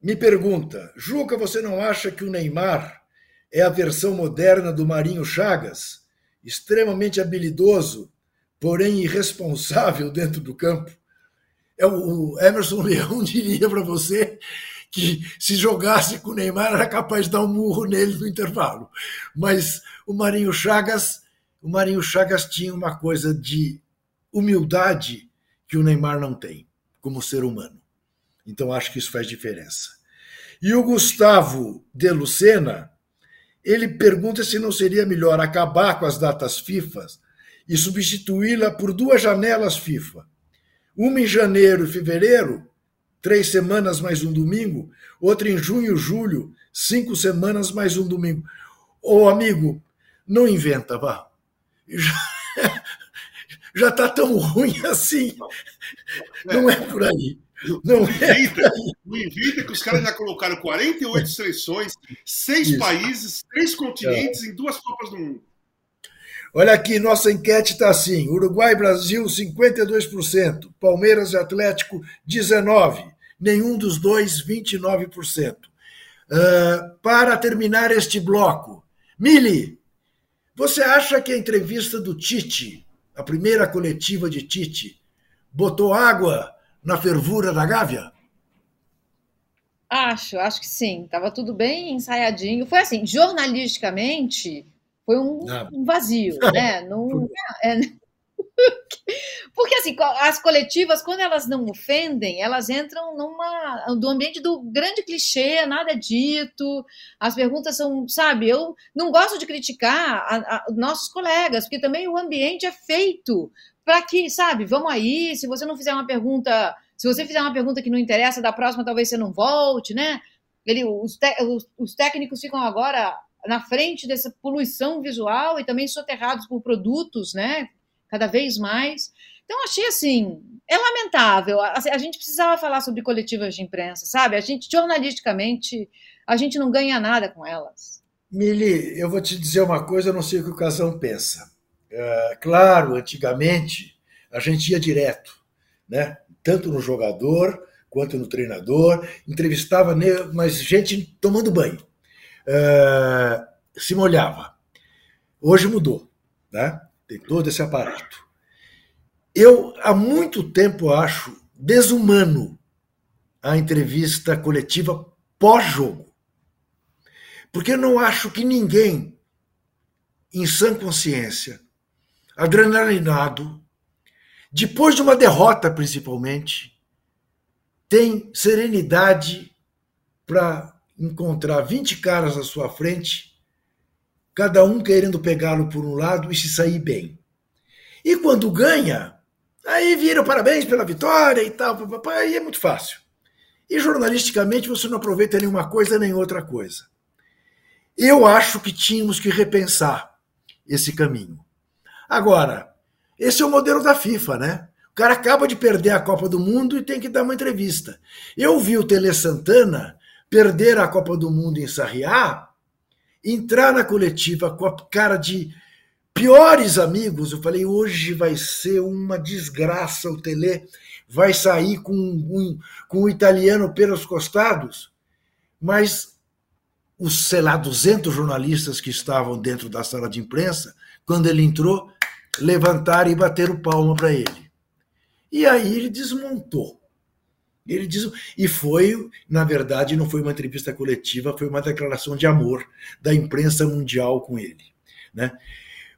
me pergunta: Juca, você não acha que o Neymar é a versão moderna do Marinho Chagas? Extremamente habilidoso, porém irresponsável dentro do campo? É o Emerson Leão diria para você que se jogasse com o Neymar era capaz de dar um murro nele no intervalo. Mas o Marinho Chagas, o Marinho Chagas tinha uma coisa de humildade que o Neymar não tem como ser humano. Então acho que isso faz diferença. E o Gustavo de Lucena, ele pergunta se não seria melhor acabar com as datas FIFA e substituí-la por duas janelas FIFA. Uma em janeiro e fevereiro, três semanas mais um domingo, outra em junho e julho, cinco semanas mais um domingo. Ô amigo, não inventa, vá. já está tão ruim assim. Não é por aí. Não é. O Invita que os caras já colocaram 48 seleções, seis Isso. países, três continentes é. em duas Copas do Mundo. Olha aqui, nossa enquete está assim: Uruguai e Brasil, 52%, Palmeiras e Atlético, 19%, nenhum dos dois, 29%. Uh, para terminar este bloco, Mili, você acha que a entrevista do Tite a primeira coletiva de Tite, botou água na fervura da Gávea? Acho, acho que sim. Estava tudo bem ensaiadinho. Foi assim, jornalisticamente, foi um, um vazio, né? Não, é, Porque assim, as coletivas, quando elas não ofendem, elas entram numa do ambiente do grande clichê, nada é dito, as perguntas são, sabe, eu não gosto de criticar a, a, nossos colegas, porque também o ambiente é feito para que, sabe, vamos aí, se você não fizer uma pergunta, se você fizer uma pergunta que não interessa, da próxima talvez você não volte, né? Ele, os, te, os, os técnicos ficam agora na frente dessa poluição visual e também soterrados por produtos, né? Cada vez mais. Então, achei assim, é lamentável. A, a, gente precisava falar sobre coletivas de imprensa, sabe? A gente, jornalisticamente, a gente não ganha nada com elas. Mili, eu vou te dizer uma coisa, eu não sei o que o Casão pensa. É, claro, antigamente, a gente ia direto, né? Tanto no jogador quanto no treinador, entrevistava, mas gente tomando banho. É, se molhava. Hoje mudou, né? Tem todo esse aparato. Eu, há muito tempo, acho desumano a entrevista coletiva pós-jogo. Porque eu não acho que ninguém, em sã consciência, adrenalinado, depois de uma derrota principalmente, tem serenidade para encontrar 20 caras à sua frente, cada um querendo pegá-lo por um lado e se sair bem. E quando ganha, Aí viram parabéns pela vitória e tal, aí é muito fácil. E jornalisticamente você não aproveita nenhuma coisa nem outra coisa. Eu acho que tínhamos que repensar esse caminho. Agora, esse é o modelo da FIFA, né? O cara acaba de perder a Copa do Mundo e tem que dar uma entrevista. Eu vi o Tele Santana perder a Copa do Mundo em Sarriá, entrar na coletiva com a cara de piores amigos. Eu falei, hoje vai ser uma desgraça o Tele, vai sair com um, com um italiano pelos costados. Mas os, sei lá, 200 jornalistas que estavam dentro da sala de imprensa, quando ele entrou, levantaram e bateram palma para ele. E aí ele desmontou. Ele diz, e foi, na verdade, não foi uma entrevista coletiva, foi uma declaração de amor da imprensa mundial com ele. Né?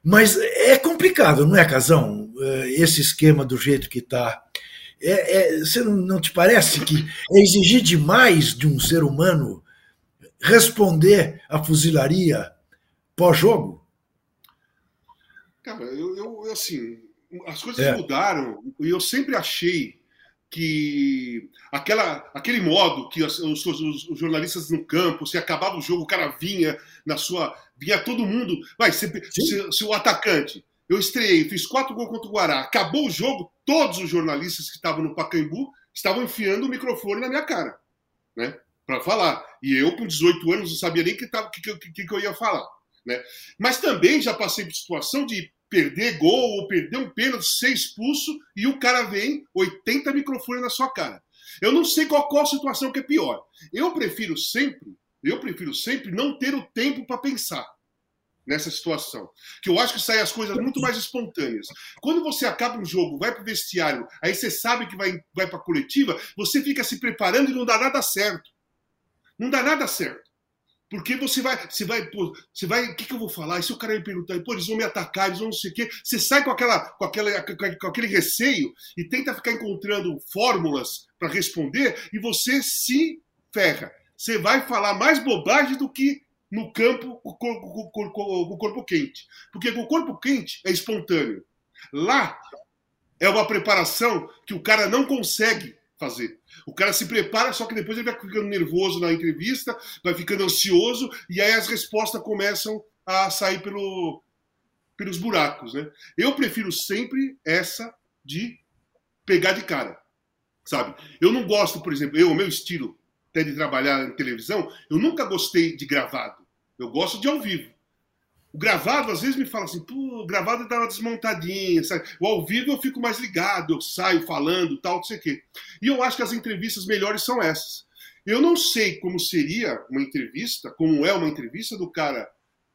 Mas é complicado, não é, Casão? Eh, esse esquema do jeito que está. É, é, você não te parece que é exigir demais de um ser humano responder à fuzilaria pós-jogo? Cara, eu, eu, assim, as coisas é. mudaram e eu sempre achei que aquela, aquele modo que os, os, os, jornalistas no campo, se acabava o jogo, o cara vinha na sua. vinha todo mundo. Vai, se, se, se, o atacante. Eu estreiei, fiz quatro gols contra o Guará, acabou o jogo, todos os jornalistas que estavam no Pacaembu estavam enfiando o microfone na minha cara, né? Para falar. E eu, com 18 anos, não sabia nem o que, que, que, que eu ia falar. Né? Mas também já passei por situação de perder gol ou perder um pênalti, ser expulso e o cara vem 80 microfones na sua cara. Eu não sei qual, qual situação que é pior. Eu prefiro sempre, eu prefiro sempre não ter o tempo para pensar nessa situação. Que eu acho que saem as coisas muito mais espontâneas. Quando você acaba um jogo, vai para o vestiário, aí você sabe que vai, vai para a coletiva, você fica se preparando e não dá nada certo. Não dá nada certo. Porque você vai, você vai, pô, você vai, o que, que eu vou falar? E se o cara me perguntar, pô, eles vão me atacar, eles vão não sei o quê, você sai com, aquela, com, aquela, com aquele receio e tenta ficar encontrando fórmulas para responder e você se ferra. Você vai falar mais bobagem do que no campo com o corpo, o corpo quente. Porque o corpo quente é espontâneo. Lá é uma preparação que o cara não consegue fazer. O cara se prepara, só que depois ele vai ficando nervoso na entrevista, vai ficando ansioso, e aí as respostas começam a sair pelo, pelos buracos. Né? Eu prefiro sempre essa de pegar de cara. Sabe? Eu não gosto, por exemplo, eu, o meu estilo até de trabalhar em televisão, eu nunca gostei de gravado. Eu gosto de ao vivo. O gravado, às vezes, me fala assim, pô, o gravado dá uma desmontadinha, sabe? O ao vivo eu fico mais ligado, eu saio falando, tal, não sei o quê. E eu acho que as entrevistas melhores são essas. Eu não sei como seria uma entrevista, como é uma entrevista do cara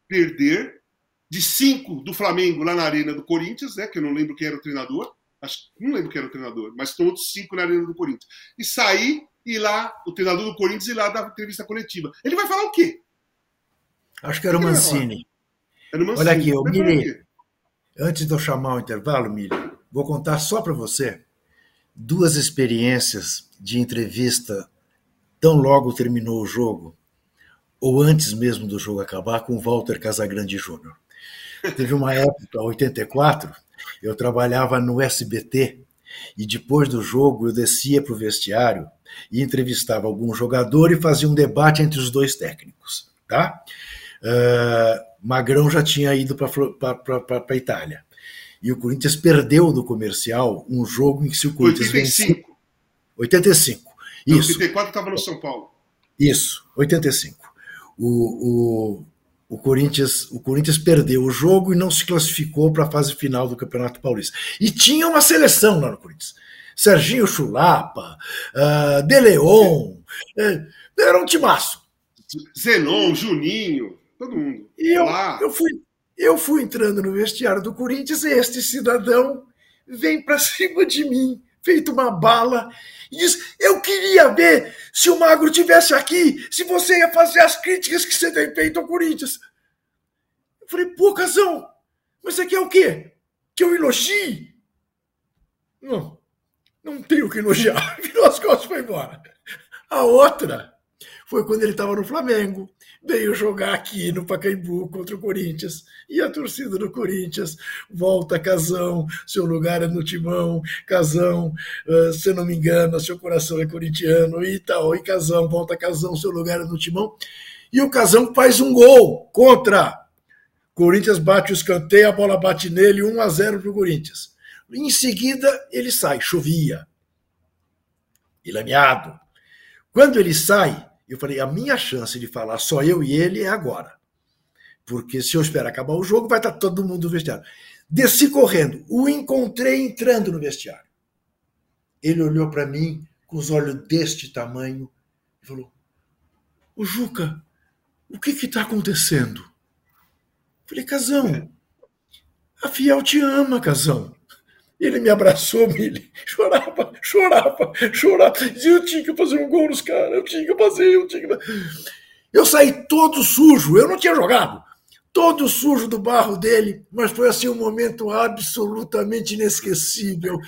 perder de cinco do Flamengo lá na arena do Corinthians, né? Que eu não lembro quem era o treinador. Acho, não lembro quem era o treinador, mas todos cinco na arena do Corinthians. E sair e lá, o treinador do Corinthians ir lá dar entrevista coletiva. Ele vai falar o quê? Acho que era o Mancini. Olha aqui, o Mili, antes de eu chamar o intervalo, Mili, vou contar só para você duas experiências de entrevista tão logo terminou o jogo, ou antes mesmo do jogo acabar, com Walter Casagrande Júnior. Teve uma época, 84, eu trabalhava no SBT e depois do jogo eu descia para o vestiário e entrevistava algum jogador e fazia um debate entre os dois técnicos. Tá? Uh, Magrão já tinha ido para a Itália. E o Corinthians perdeu no comercial um jogo em que se o Corinthians 85. 85. Isso. 84 estava no São Paulo. Isso, 85. O, o, o, Corinthians, o Corinthians perdeu o jogo e não se classificou para a fase final do Campeonato Paulista. E tinha uma seleção lá no Corinthians. Serginho Chulapa, uh, De Leon, uh, era um timaço. Zenon, Juninho, todo mundo. E eu, eu, fui, eu fui entrando no vestiário do Corinthians e este cidadão vem para cima de mim, feito uma bala, e diz: Eu queria ver se o Magro tivesse aqui, se você ia fazer as críticas que você tem feito ao Corinthians. Eu falei: Pô, Casão, mas você quer o quê? Que eu elogie? Não, não tenho que elogiar. Virou as costas e foi embora. A outra foi quando ele estava no Flamengo veio jogar aqui no Pacaembu contra o Corinthians. E a torcida do Corinthians volta Casão, seu lugar é no timão, Casão, uh, se não me engano, seu coração é corintiano e tal, e Casão, volta Casão, seu lugar é no timão. E o Casão faz um gol contra. Corinthians bate o escanteio, a bola bate nele, 1 a 0 para o Corinthians. Em seguida, ele sai, chovia, e lameado. Quando ele sai, eu falei, a minha chance de falar só eu e ele é agora. Porque se eu esperar acabar o jogo, vai estar todo mundo no vestiário. Desci correndo, o encontrei entrando no vestiário. Ele olhou para mim com os olhos deste tamanho e falou: O Juca, o que está acontecendo? falei, Casão, a Fiel te ama, Casão. Ele me abraçou, me chorava, chorava, chorava. Dizia, eu tinha que fazer um gol nos caras, eu tinha que fazer, eu tinha que Eu saí todo sujo, eu não tinha jogado. Todo sujo do barro dele, mas foi assim um momento absolutamente inesquecível,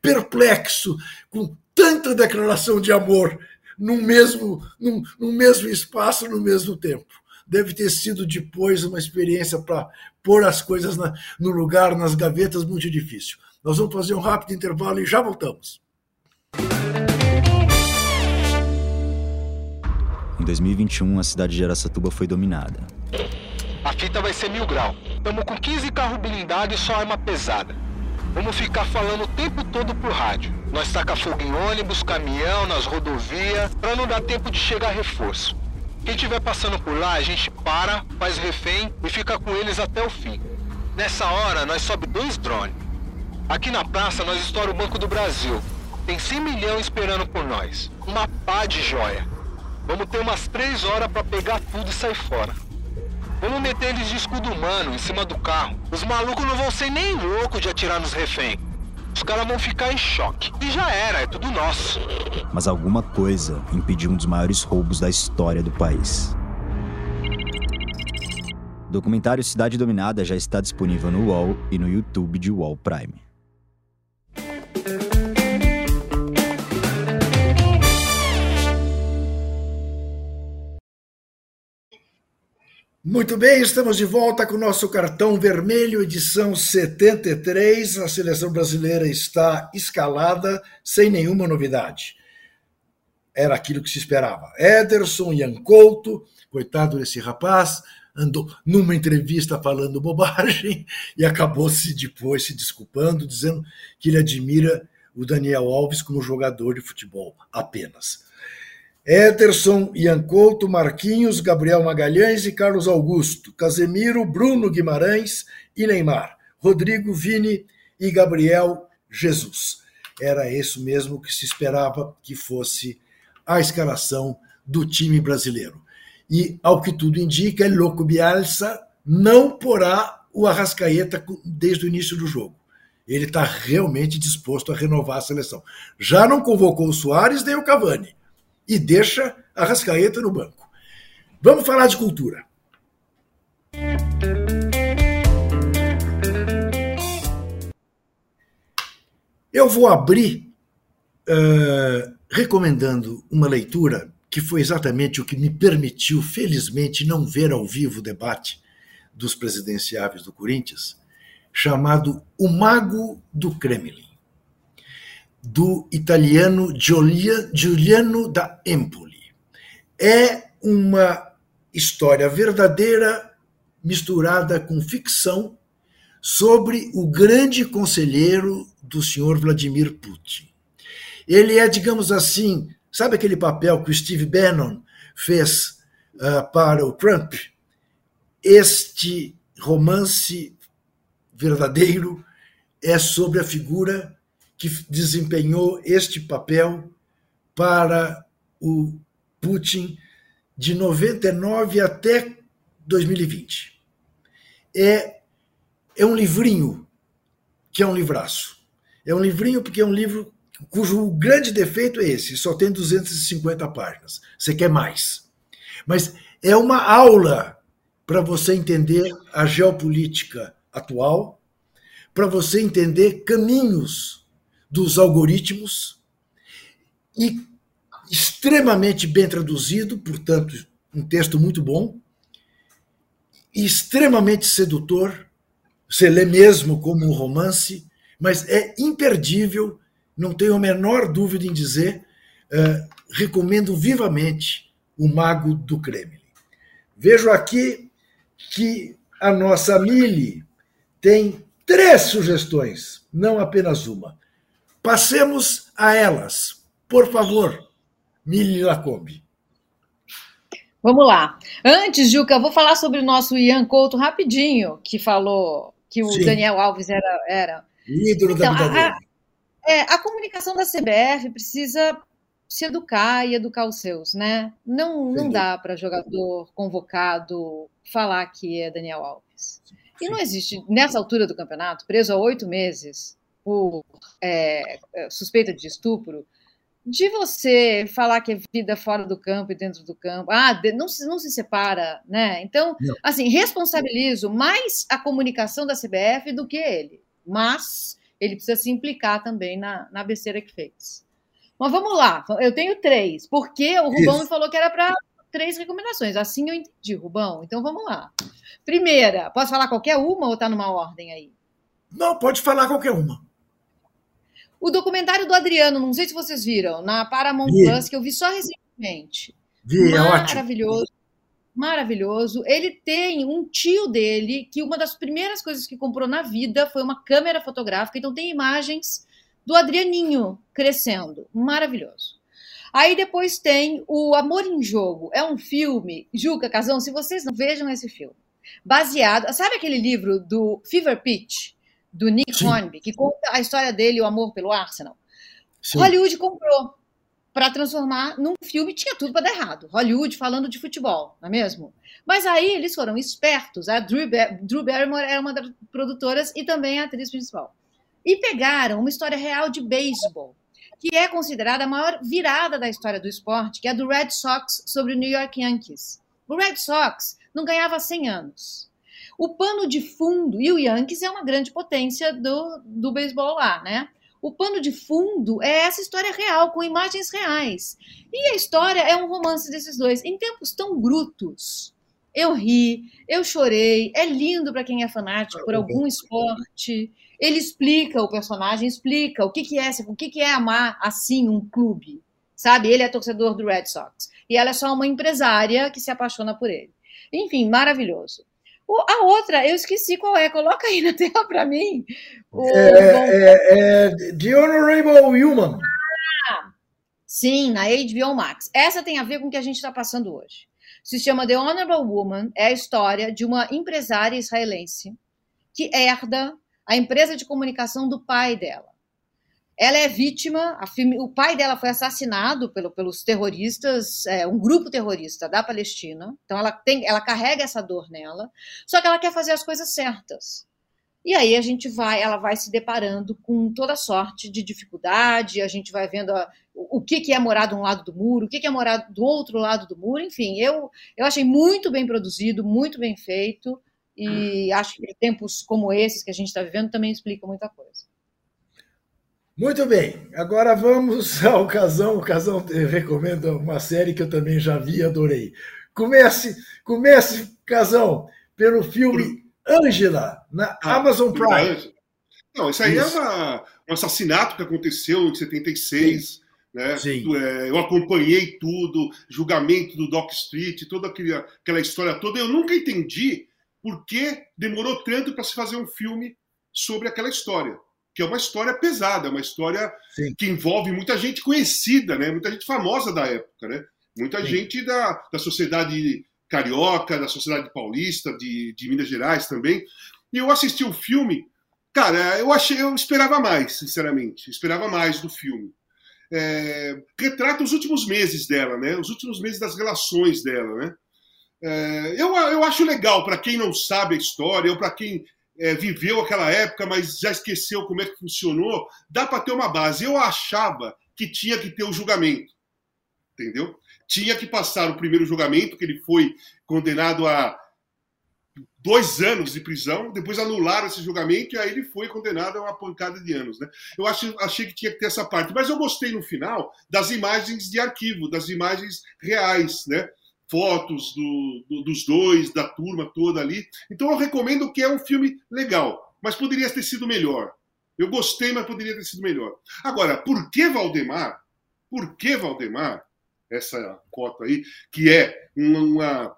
perplexo, com tanta declaração de amor no mesmo, num, no mesmo espaço, no mesmo tempo. Deve ter sido depois uma experiência para pôr as coisas na, no lugar, nas gavetas, muito difícil. Nós vamos fazer um rápido intervalo e já voltamos. Em 2021, a cidade de Aracatuba foi dominada. A fita vai ser mil grau. Estamos com 15 carros blindados e só arma pesada. Vamos ficar falando o tempo todo por rádio. Nós taca fogo em ônibus, caminhão, nas rodovias, para não dar tempo de chegar reforço. Quem estiver passando por lá, a gente para, faz refém e fica com eles até o fim. Nessa hora, nós sobe dois drones. Aqui na praça nós estoura o Banco do Brasil. Tem 100 milhões esperando por nós. Uma pá de joia. Vamos ter umas 3 horas para pegar tudo e sair fora. Vamos meter eles de escudo humano em cima do carro. Os malucos não vão ser nem loucos de atirar nos reféns. Os caras vão ficar em choque. E já era, é tudo nosso. Mas alguma coisa impediu um dos maiores roubos da história do país. O documentário Cidade Dominada já está disponível no UOL e no YouTube de UOL Prime. Muito bem, estamos de volta com o nosso cartão vermelho, edição 73. A seleção brasileira está escalada sem nenhuma novidade. Era aquilo que se esperava. Ederson, Ian Couto, coitado desse rapaz, andou numa entrevista falando bobagem e acabou se depois se desculpando, dizendo que ele admira o Daniel Alves como jogador de futebol apenas. Ederson, Ian Couto, Marquinhos, Gabriel Magalhães e Carlos Augusto, Casemiro, Bruno Guimarães e Neymar, Rodrigo Vini e Gabriel Jesus. Era isso mesmo que se esperava que fosse a escalação do time brasileiro. E, ao que tudo indica, Loco Bielsa não porá o Arrascaeta desde o início do jogo. Ele está realmente disposto a renovar a seleção. Já não convocou o Soares nem o Cavani e deixa a Rascaeta no banco. Vamos falar de cultura. Eu vou abrir uh, recomendando uma leitura que foi exatamente o que me permitiu, felizmente, não ver ao vivo o debate dos presidenciáveis do Corinthians, chamado O Mago do Kremlin, do italiano Giuliano da Empoli. É uma história verdadeira misturada com ficção sobre o grande conselheiro do senhor Vladimir Putin. Ele é, digamos assim, sabe aquele papel que o Steve Bannon fez uh, para o Trump? Este romance verdadeiro é sobre a figura que desempenhou este papel para o Putin de 99 até 2020. É, é um livrinho que é um livraço. É um livrinho porque é um livro cujo grande defeito é esse, só tem 250 páginas. Você quer mais. Mas é uma aula para você entender a geopolítica atual, para você entender caminhos dos algoritmos e extremamente bem traduzido, portanto, um texto muito bom, extremamente sedutor, você lê mesmo como um romance, mas é imperdível, não tenho a menor dúvida em dizer, uh, recomendo vivamente O Mago do Kremlin. Vejo aqui que a nossa Mili tem três sugestões, não apenas uma. Passemos a elas. Por favor, Mili Lacombe. Vamos lá. Antes, Juca, vou falar sobre o nosso Ian Couto rapidinho, que falou que o Sim. Daniel Alves era. era. Ídolo então, da vida a, é, a comunicação da CBF precisa se educar e educar os seus, né? Não, não dá para jogador convocado falar que é Daniel Alves. E não existe, nessa altura do campeonato, preso há oito meses por é, é suspeita de estupro, de você falar que é vida fora do campo e dentro do campo, ah, não se, não se separa, né? Então, não. assim, responsabilizo mais a comunicação da CBF do que ele, mas ele precisa se implicar também na, na besteira que fez. Mas vamos lá, eu tenho três, porque o Rubão Isso. me falou que era para três recomendações, assim eu entendi, Rubão, então vamos lá. Primeira, posso falar qualquer uma ou está numa ordem aí? Não, pode falar qualquer uma. O documentário do Adriano, não sei se vocês viram, na Paramount vi. Plus, que eu vi só recentemente. Vi, é Maravilhoso. É maravilhoso. Ele tem um tio dele que uma das primeiras coisas que comprou na vida foi uma câmera fotográfica, então tem imagens do Adrianinho crescendo. Maravilhoso. Aí depois tem o Amor em Jogo. É um filme, Juca Casão, se vocês não vejam esse filme. Baseado, sabe aquele livro do Fever Pitch? Do Nick Sim. Hornby, que conta a história dele, o amor pelo Arsenal. Sim. Hollywood comprou para transformar num filme, tinha tudo para dar errado. Hollywood falando de futebol, não é mesmo? Mas aí eles foram espertos. A Drew, Drew Barrymore era uma das produtoras e também a atriz principal. E pegaram uma história real de beisebol, que é considerada a maior virada da história do esporte, que é a do Red Sox sobre o New York Yankees. O Red Sox não ganhava 100 anos. O pano de fundo, e o Yankees é uma grande potência do, do beisebol lá, né? O pano de fundo é essa história real, com imagens reais. E a história é um romance desses dois. Em tempos tão brutos, eu ri, eu chorei. É lindo para quem é fanático por algum esporte. Ele explica o personagem, explica o que, que é, o que, que é amar assim um clube. Sabe? Ele é torcedor do Red Sox. E ela é só uma empresária que se apaixona por ele. Enfim, maravilhoso. A outra, eu esqueci qual é. Coloca aí na tela para mim. O, é, é, é, The Honorable Human. Ah, sim, na HBO Max. Essa tem a ver com o que a gente está passando hoje. Se chama The Honorable Woman. É a história de uma empresária israelense que herda a empresa de comunicação do pai dela. Ela é vítima, o pai dela foi assassinado pelo, pelos terroristas, é, um grupo terrorista da Palestina. Então ela tem, ela carrega essa dor nela, só que ela quer fazer as coisas certas. E aí a gente vai, ela vai se deparando com toda sorte de dificuldade, a gente vai vendo a, o, o que, que é morar de um lado do muro, o que, que é morar do outro lado do muro, enfim, eu, eu achei muito bem produzido, muito bem feito, e acho que tempos como esses que a gente está vivendo também explicam muita coisa. Muito bem, agora vamos ao Casão. O Casão recomenda uma série que eu também já vi e adorei. Comece, comece, Casão, pelo filme Ângela, na ah, Amazon Prime. Não, isso aí é isso. é uma, um assassinato que aconteceu em 76. Sim. Né? Sim. É, eu acompanhei tudo, julgamento do Doc Street, toda aquela, aquela história toda. Eu nunca entendi por que demorou tanto para se fazer um filme sobre aquela história. Que é uma história pesada, uma história Sim. que envolve muita gente conhecida, né? muita gente famosa da época. Né? Muita Sim. gente da, da sociedade carioca, da sociedade paulista, de, de Minas Gerais também. E eu assisti o filme, cara, eu achei, eu esperava mais, sinceramente, esperava mais do filme é, retrata os últimos meses dela, né? Os últimos meses das relações dela, né? É, eu, eu acho legal para quem não sabe a história ou para quem é, viveu aquela época, mas já esqueceu como é que funcionou, dá para ter uma base. Eu achava que tinha que ter o julgamento, entendeu? Tinha que passar o primeiro julgamento, que ele foi condenado a dois anos de prisão, depois anularam esse julgamento e aí ele foi condenado a uma pancada de anos. Né? Eu acho, achei que tinha que ter essa parte, mas eu gostei no final das imagens de arquivo, das imagens reais, né? Fotos do, do, dos dois, da turma toda ali. Então eu recomendo que é um filme legal, mas poderia ter sido melhor. Eu gostei, mas poderia ter sido melhor. Agora, por que Valdemar? Por que Valdemar? Essa cota aí, que é uma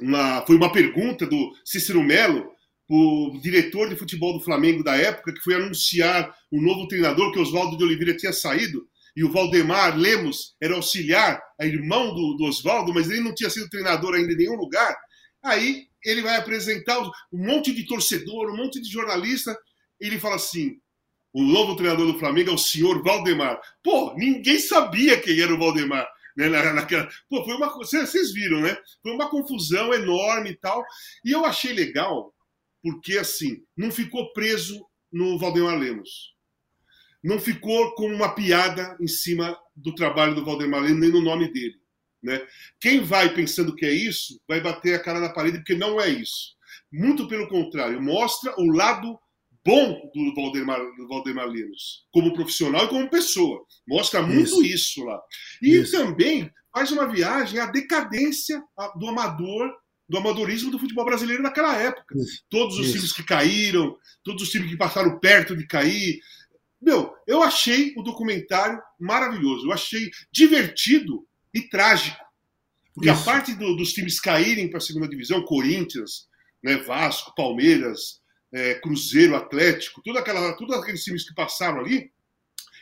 uma, foi uma pergunta do Cícero Melo, o diretor de futebol do Flamengo da época, que foi anunciar o novo treinador, que Oswaldo de Oliveira tinha saído, e o Valdemar Lemos era auxiliar, irmão do, do Oswaldo, mas ele não tinha sido treinador ainda em nenhum lugar. Aí ele vai apresentar um monte de torcedor, um monte de jornalista, ele fala assim: o novo treinador do Flamengo é o senhor Valdemar. Pô, ninguém sabia quem era o Valdemar né, naquela... Pô, foi uma... Vocês viram, né? Foi uma confusão enorme e tal. E eu achei legal, porque assim, não ficou preso no Valdemar Lemos. Não ficou como uma piada em cima do trabalho do Valdemar Lemos, nem no nome dele. Né? Quem vai pensando que é isso, vai bater a cara na parede, porque não é isso. Muito pelo contrário, mostra o lado bom do Valdemar, do Valdemar Lemos, como profissional e como pessoa. Mostra muito isso, isso lá. E isso. também faz uma viagem à decadência do amador, do amadorismo do futebol brasileiro naquela época. Isso. Todos os times que caíram, todos os times que passaram perto de cair. Meu, eu achei o documentário maravilhoso. Eu achei divertido e trágico. Porque a parte do, dos times caírem para a segunda divisão, Corinthians, né, Vasco, Palmeiras, é, Cruzeiro, Atlético, tudo aquela, todos aqueles times que passaram ali,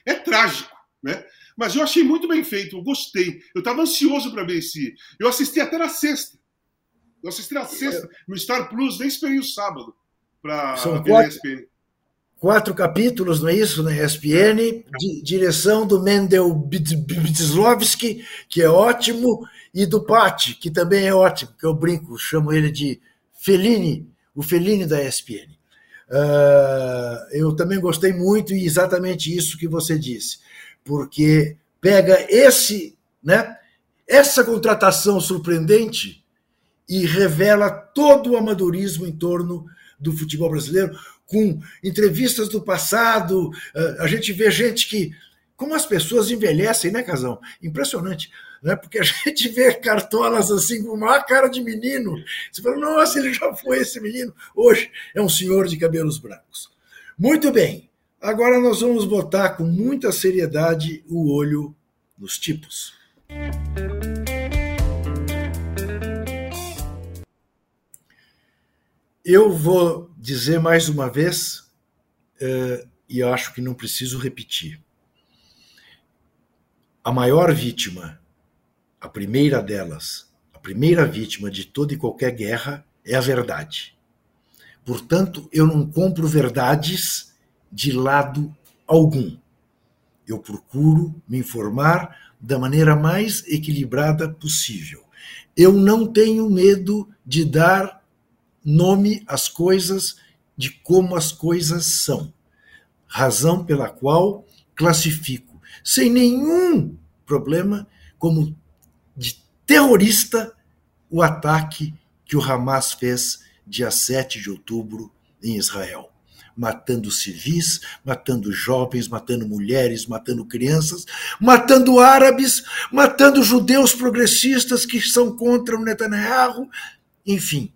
é trágico, né? Mas eu achei muito bem feito, eu gostei. Eu estava ansioso para ver esse. Eu assisti até na sexta. Eu assisti na sexta, no Star Plus, nem esperei o sábado para ver quatro, ESPN. Quatro capítulos, não é isso, na ESPN, di, direção do Mendel Bidzlovski, que é ótimo, e do Patti, que também é ótimo, que eu brinco, chamo ele de Fellini, o Fellini da ESPN. Uh, eu também gostei muito e exatamente isso que você disse, porque pega esse, né, essa contratação surpreendente e revela todo o amadorismo em torno do futebol brasileiro, com entrevistas do passado. Uh, a gente vê gente que. Como as pessoas envelhecem, né, Casão? Impressionante né? porque a gente vê cartolas assim com uma cara de menino. Você fala, nossa, ele já foi esse menino. Hoje é um senhor de cabelos brancos. Muito bem, agora nós vamos botar com muita seriedade o olho nos tipos. Eu vou dizer mais uma vez, uh, e acho que não preciso repetir. A maior vítima a primeira delas, a primeira vítima de toda e qualquer guerra é a verdade. Portanto, eu não compro verdades de lado algum. Eu procuro me informar da maneira mais equilibrada possível. Eu não tenho medo de dar nome às coisas de como as coisas são, razão pela qual classifico sem nenhum problema como de terrorista o ataque que o Hamas fez dia 7 de outubro em Israel. matando civis, matando jovens, matando mulheres, matando crianças, matando árabes, matando judeus progressistas que são contra o Netanyahu. Enfim,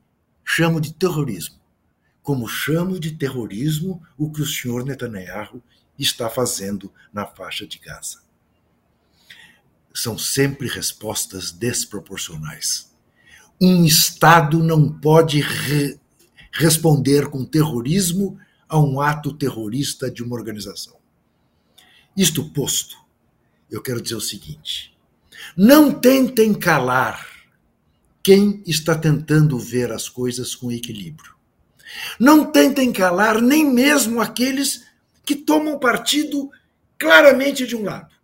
chamo de terrorismo. Como chamo de terrorismo o que o senhor Netanyahu está fazendo na faixa de Gaza. São sempre respostas desproporcionais. Um Estado não pode re responder com terrorismo a um ato terrorista de uma organização. Isto posto, eu quero dizer o seguinte: não tentem calar quem está tentando ver as coisas com equilíbrio. Não tentem calar nem mesmo aqueles que tomam partido claramente de um lado,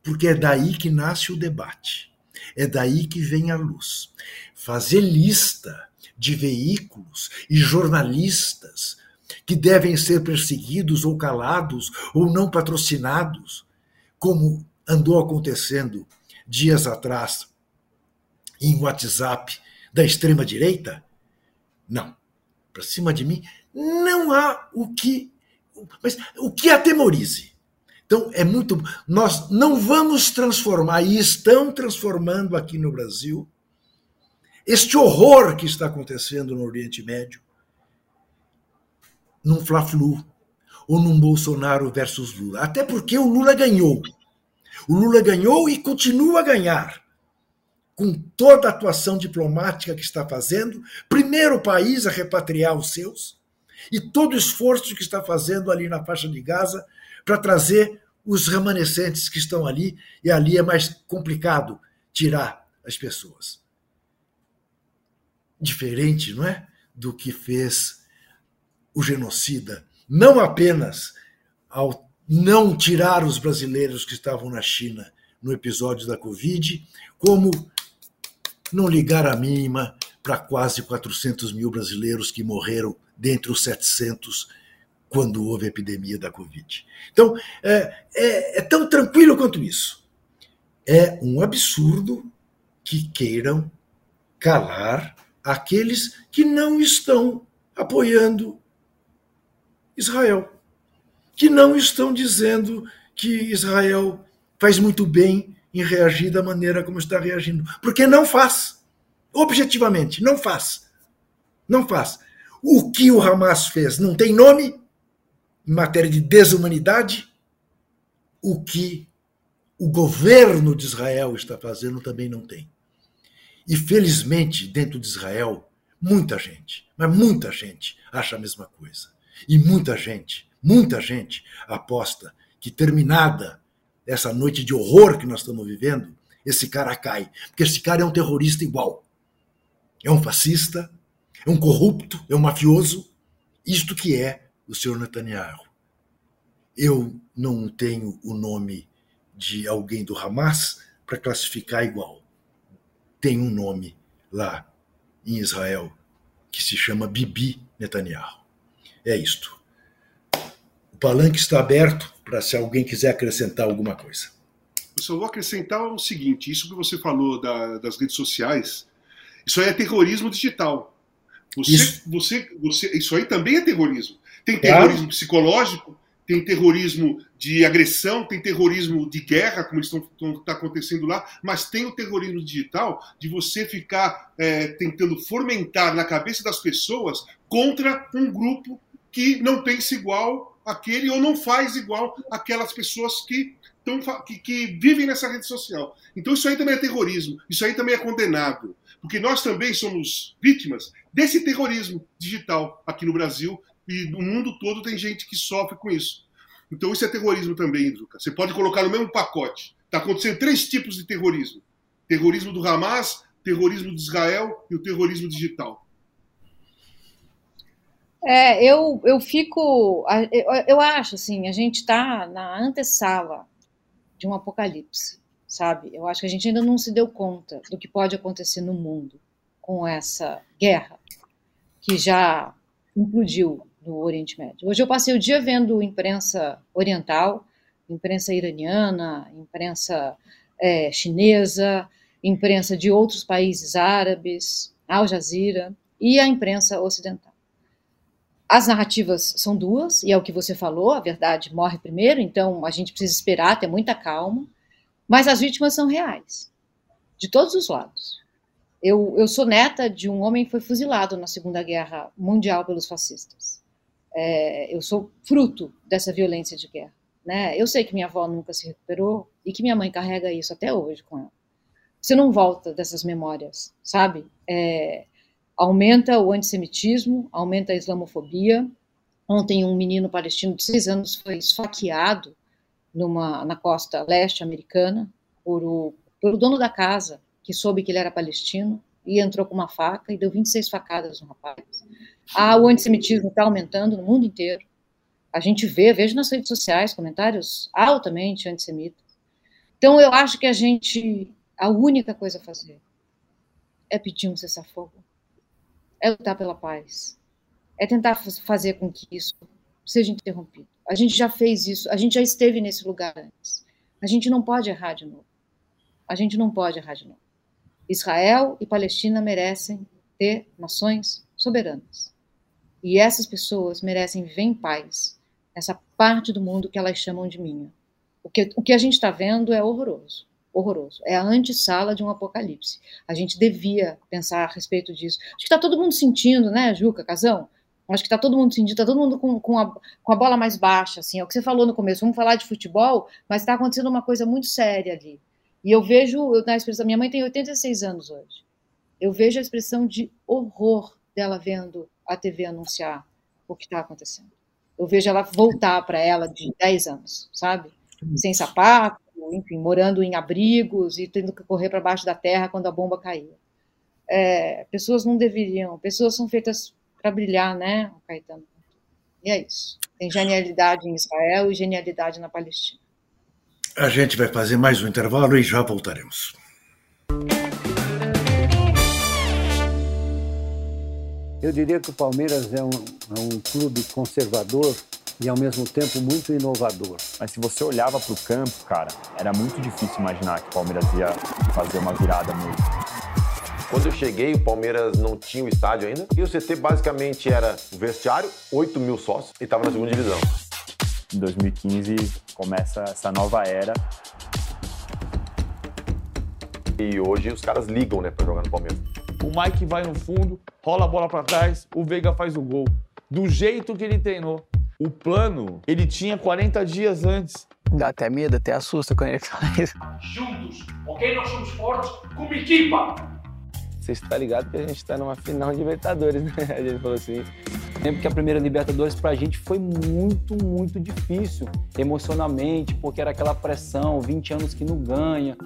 porque é daí que nasce o debate, é daí que vem a luz. Fazer lista de veículos e jornalistas que devem ser perseguidos ou calados ou não patrocinados, como andou acontecendo dias atrás em WhatsApp da extrema direita? Não. Para cima de mim não há o que mas o que atemorize. Então é muito nós não vamos transformar e estão transformando aqui no Brasil este horror que está acontecendo no Oriente Médio num Fla-Flu ou num Bolsonaro versus Lula. Até porque o Lula ganhou. O Lula ganhou e continua a ganhar. Com toda a atuação diplomática que está fazendo, primeiro país a repatriar os seus, e todo o esforço que está fazendo ali na faixa de Gaza para trazer os remanescentes que estão ali, e ali é mais complicado tirar as pessoas diferente, não é? Do que fez o genocida, não apenas ao não tirar os brasileiros que estavam na China no episódio da Covid, como não ligar a mínima para quase 400 mil brasileiros que morreram dentre os 700 quando houve a epidemia da Covid. Então, é, é, é tão tranquilo quanto isso. É um absurdo que queiram calar aqueles que não estão apoiando Israel, que não estão dizendo que Israel faz muito bem em reagir da maneira como está reagindo, porque não faz. Objetivamente, não faz. Não faz. O que o Hamas fez não tem nome em matéria de desumanidade. O que o governo de Israel está fazendo também não tem. E felizmente, dentro de Israel, muita gente, mas muita gente acha a mesma coisa. E muita gente, muita gente aposta que terminada essa noite de horror que nós estamos vivendo, esse cara cai. Porque esse cara é um terrorista igual. É um fascista, é um corrupto, é um mafioso. Isto que é o senhor Netanyahu. Eu não tenho o nome de alguém do Hamas para classificar igual tem um nome lá em Israel que se chama Bibi Netanyahu. É isto. O palanque está aberto para se alguém quiser acrescentar alguma coisa. Eu só vou acrescentar o seguinte: isso que você falou da, das redes sociais, isso aí é terrorismo digital. Você, isso. Você, você, isso aí também é terrorismo. Tem terrorismo psicológico, tem terrorismo de agressão, tem terrorismo de guerra, como está acontecendo lá, mas tem o terrorismo digital de você ficar é, tentando fomentar na cabeça das pessoas contra um grupo que não pensa igual aquele ou não faz igual aquelas pessoas que, tão, que, que vivem nessa rede social. Então isso aí também é terrorismo, isso aí também é condenável, porque nós também somos vítimas desse terrorismo digital aqui no Brasil e no mundo todo tem gente que sofre com isso. Então isso é terrorismo também, Druca. Você pode colocar no mesmo pacote. Está acontecendo três tipos de terrorismo: terrorismo do Hamas, terrorismo de Israel e o terrorismo digital. É, eu, eu fico. Eu, acho assim, a gente está na antessala de um apocalipse, sabe? Eu acho que a gente ainda não se deu conta do que pode acontecer no mundo com essa guerra que já implodiu no Oriente Médio. Hoje eu passei o dia vendo imprensa oriental, imprensa iraniana, imprensa é, chinesa, imprensa de outros países árabes, Al Jazeera e a imprensa ocidental. As narrativas são duas, e é o que você falou, a verdade morre primeiro, então a gente precisa esperar, ter muita calma, mas as vítimas são reais, de todos os lados. Eu, eu sou neta de um homem que foi fuzilado na Segunda Guerra Mundial pelos fascistas. É, eu sou fruto dessa violência de guerra. Né? Eu sei que minha avó nunca se recuperou e que minha mãe carrega isso até hoje com ela. Você não volta dessas memórias, sabe? É, aumenta o antissemitismo, aumenta a islamofobia. Ontem, um menino palestino de seis anos foi esfaqueado numa, na costa leste americana por o, pelo dono da casa, que soube que ele era palestino, e entrou com uma faca e deu 26 facadas no rapaz. Ah, o antissemitismo está aumentando no mundo inteiro. A gente vê, vejo nas redes sociais comentários altamente antissemitas. Então, eu acho que a gente, a única coisa a fazer é pedir um cessar-fogo, é lutar pela paz, é tentar fazer com que isso seja interrompido. A gente já fez isso, a gente já esteve nesse lugar antes. A gente não pode errar de novo. A gente não pode errar de novo. Israel e Palestina merecem ter nações soberanas. E essas pessoas merecem viver em paz nessa parte do mundo que elas chamam de minha. O que, o que a gente está vendo é horroroso. Horroroso. É a antessala de um apocalipse. A gente devia pensar a respeito disso. Acho que está todo mundo sentindo, né, Juca, Casão? Acho que está todo mundo sentindo, está todo mundo com, com, a, com a bola mais baixa, assim. É o que você falou no começo. Vamos falar de futebol, mas está acontecendo uma coisa muito séria ali. E eu vejo na expressão, minha mãe tem 86 anos hoje. Eu vejo a expressão de horror dela vendo a TV anunciar o que está acontecendo. Eu vejo ela voltar para ela de 10 anos, sabe? Sem sapato, enfim, morando em abrigos e tendo que correr para baixo da terra quando a bomba caía. É, pessoas não deveriam, pessoas são feitas para brilhar, né, Caetano? E é isso. Tem genialidade em Israel e genialidade na Palestina. A gente vai fazer mais um intervalo e já voltaremos. Eu diria que o Palmeiras é um, é um clube conservador e ao mesmo tempo muito inovador. Mas se você olhava para o campo, cara, era muito difícil imaginar que o Palmeiras ia fazer uma virada mesmo. Quando eu cheguei, o Palmeiras não tinha o estádio ainda. E o CT basicamente era o vestiário, 8 mil sócios, e estava na segunda divisão em 2015 começa essa nova era. E hoje os caras ligam, né, para jogar no Palmeiras. O Mike vai no fundo, rola a bola para trás, o Veiga faz o gol. Do jeito que ele treinou. O plano, ele tinha 40 dias antes. Dá até medo, até assusta quando ele fala isso. Juntos, ok? Nós somos fortes como equipa. Você está ligado que a gente está numa final de Libertadores, né? A gente falou assim. Lembro que a primeira Libertadores pra gente foi muito, muito difícil emocionalmente, porque era aquela pressão, 20 anos que não ganha.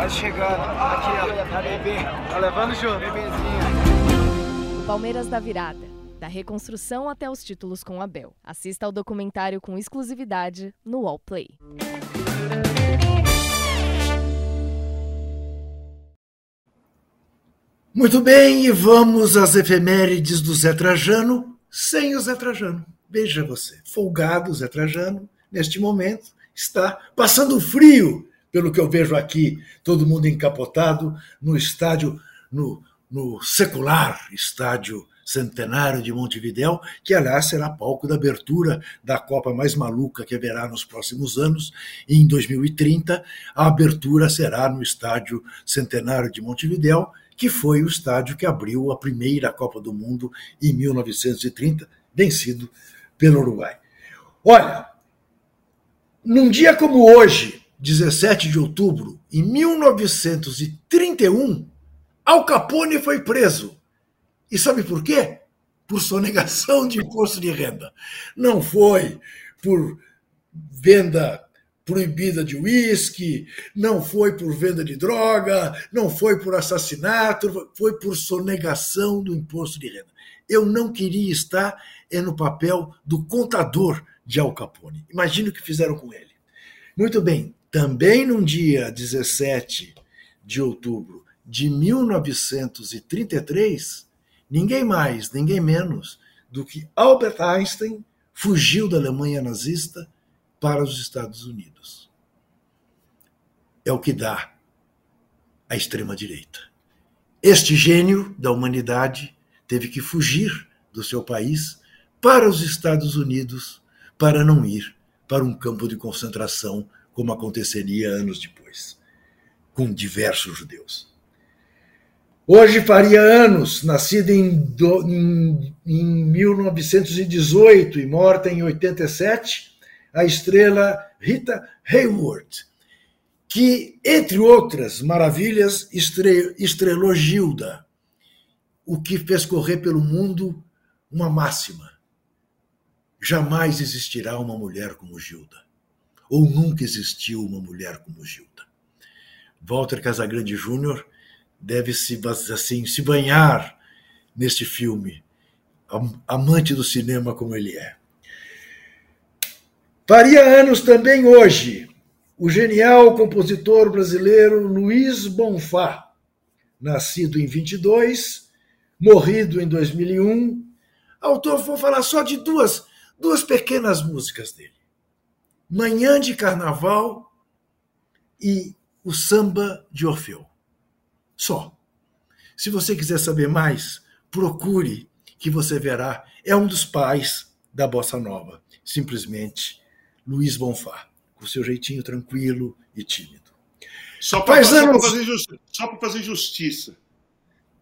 Vai chegando, aqui ó, bebê, tá levando junto, bebezinho. O Palmeiras da Virada, da reconstrução até os títulos com Abel. Assista ao documentário com exclusividade no Wallplay. Muito bem, e vamos às efemérides do Zé Trajano, sem o Zé Trajano. Veja você, folgado Zé Trajano, neste momento, está passando frio, pelo que eu vejo aqui, todo mundo encapotado no estádio, no, no secular estádio centenário de Montevidéu, que aliás será palco da abertura da Copa mais maluca que haverá nos próximos anos. E em 2030, a abertura será no estádio centenário de Montevidéu, que foi o estádio que abriu a primeira Copa do Mundo em 1930, vencido pelo Uruguai. Olha, num dia como hoje, 17 de outubro, em 1931, Al Capone foi preso. E sabe por quê? Por sonegação de imposto de renda. Não foi por venda proibida de uísque, não foi por venda de droga, não foi por assassinato, foi por sonegação do imposto de renda. Eu não queria estar é no papel do contador de Al Capone. Imagina o que fizeram com ele. Muito bem, também num dia 17 de outubro de 1933, ninguém mais, ninguém menos do que Albert Einstein fugiu da Alemanha nazista para os Estados Unidos. É o que dá a extrema-direita. Este gênio da humanidade teve que fugir do seu país para os Estados Unidos para não ir para um campo de concentração, como aconteceria anos depois, com diversos judeus. Hoje faria anos, nascida em, em, em 1918 e morta em 87, a estrela Rita Hayworth, que, entre outras maravilhas, estrelou Gilda, o que fez correr pelo mundo uma máxima: jamais existirá uma mulher como Gilda, ou nunca existiu uma mulher como Gilda. Walter Casagrande Jr deve se assim se banhar neste filme, amante do cinema como ele é. Faria anos também hoje o genial compositor brasileiro Luiz Bonfá, nascido em 22, morrido em 2001. Autor, vou falar só de duas, duas pequenas músicas dele. Manhã de Carnaval e o Samba de Orfeu só. Se você quiser saber mais, procure, que você verá. É um dos pais da bossa nova, simplesmente Luiz Bonfá, com seu jeitinho tranquilo e tímido. Só para anos... fazer, fazer justiça.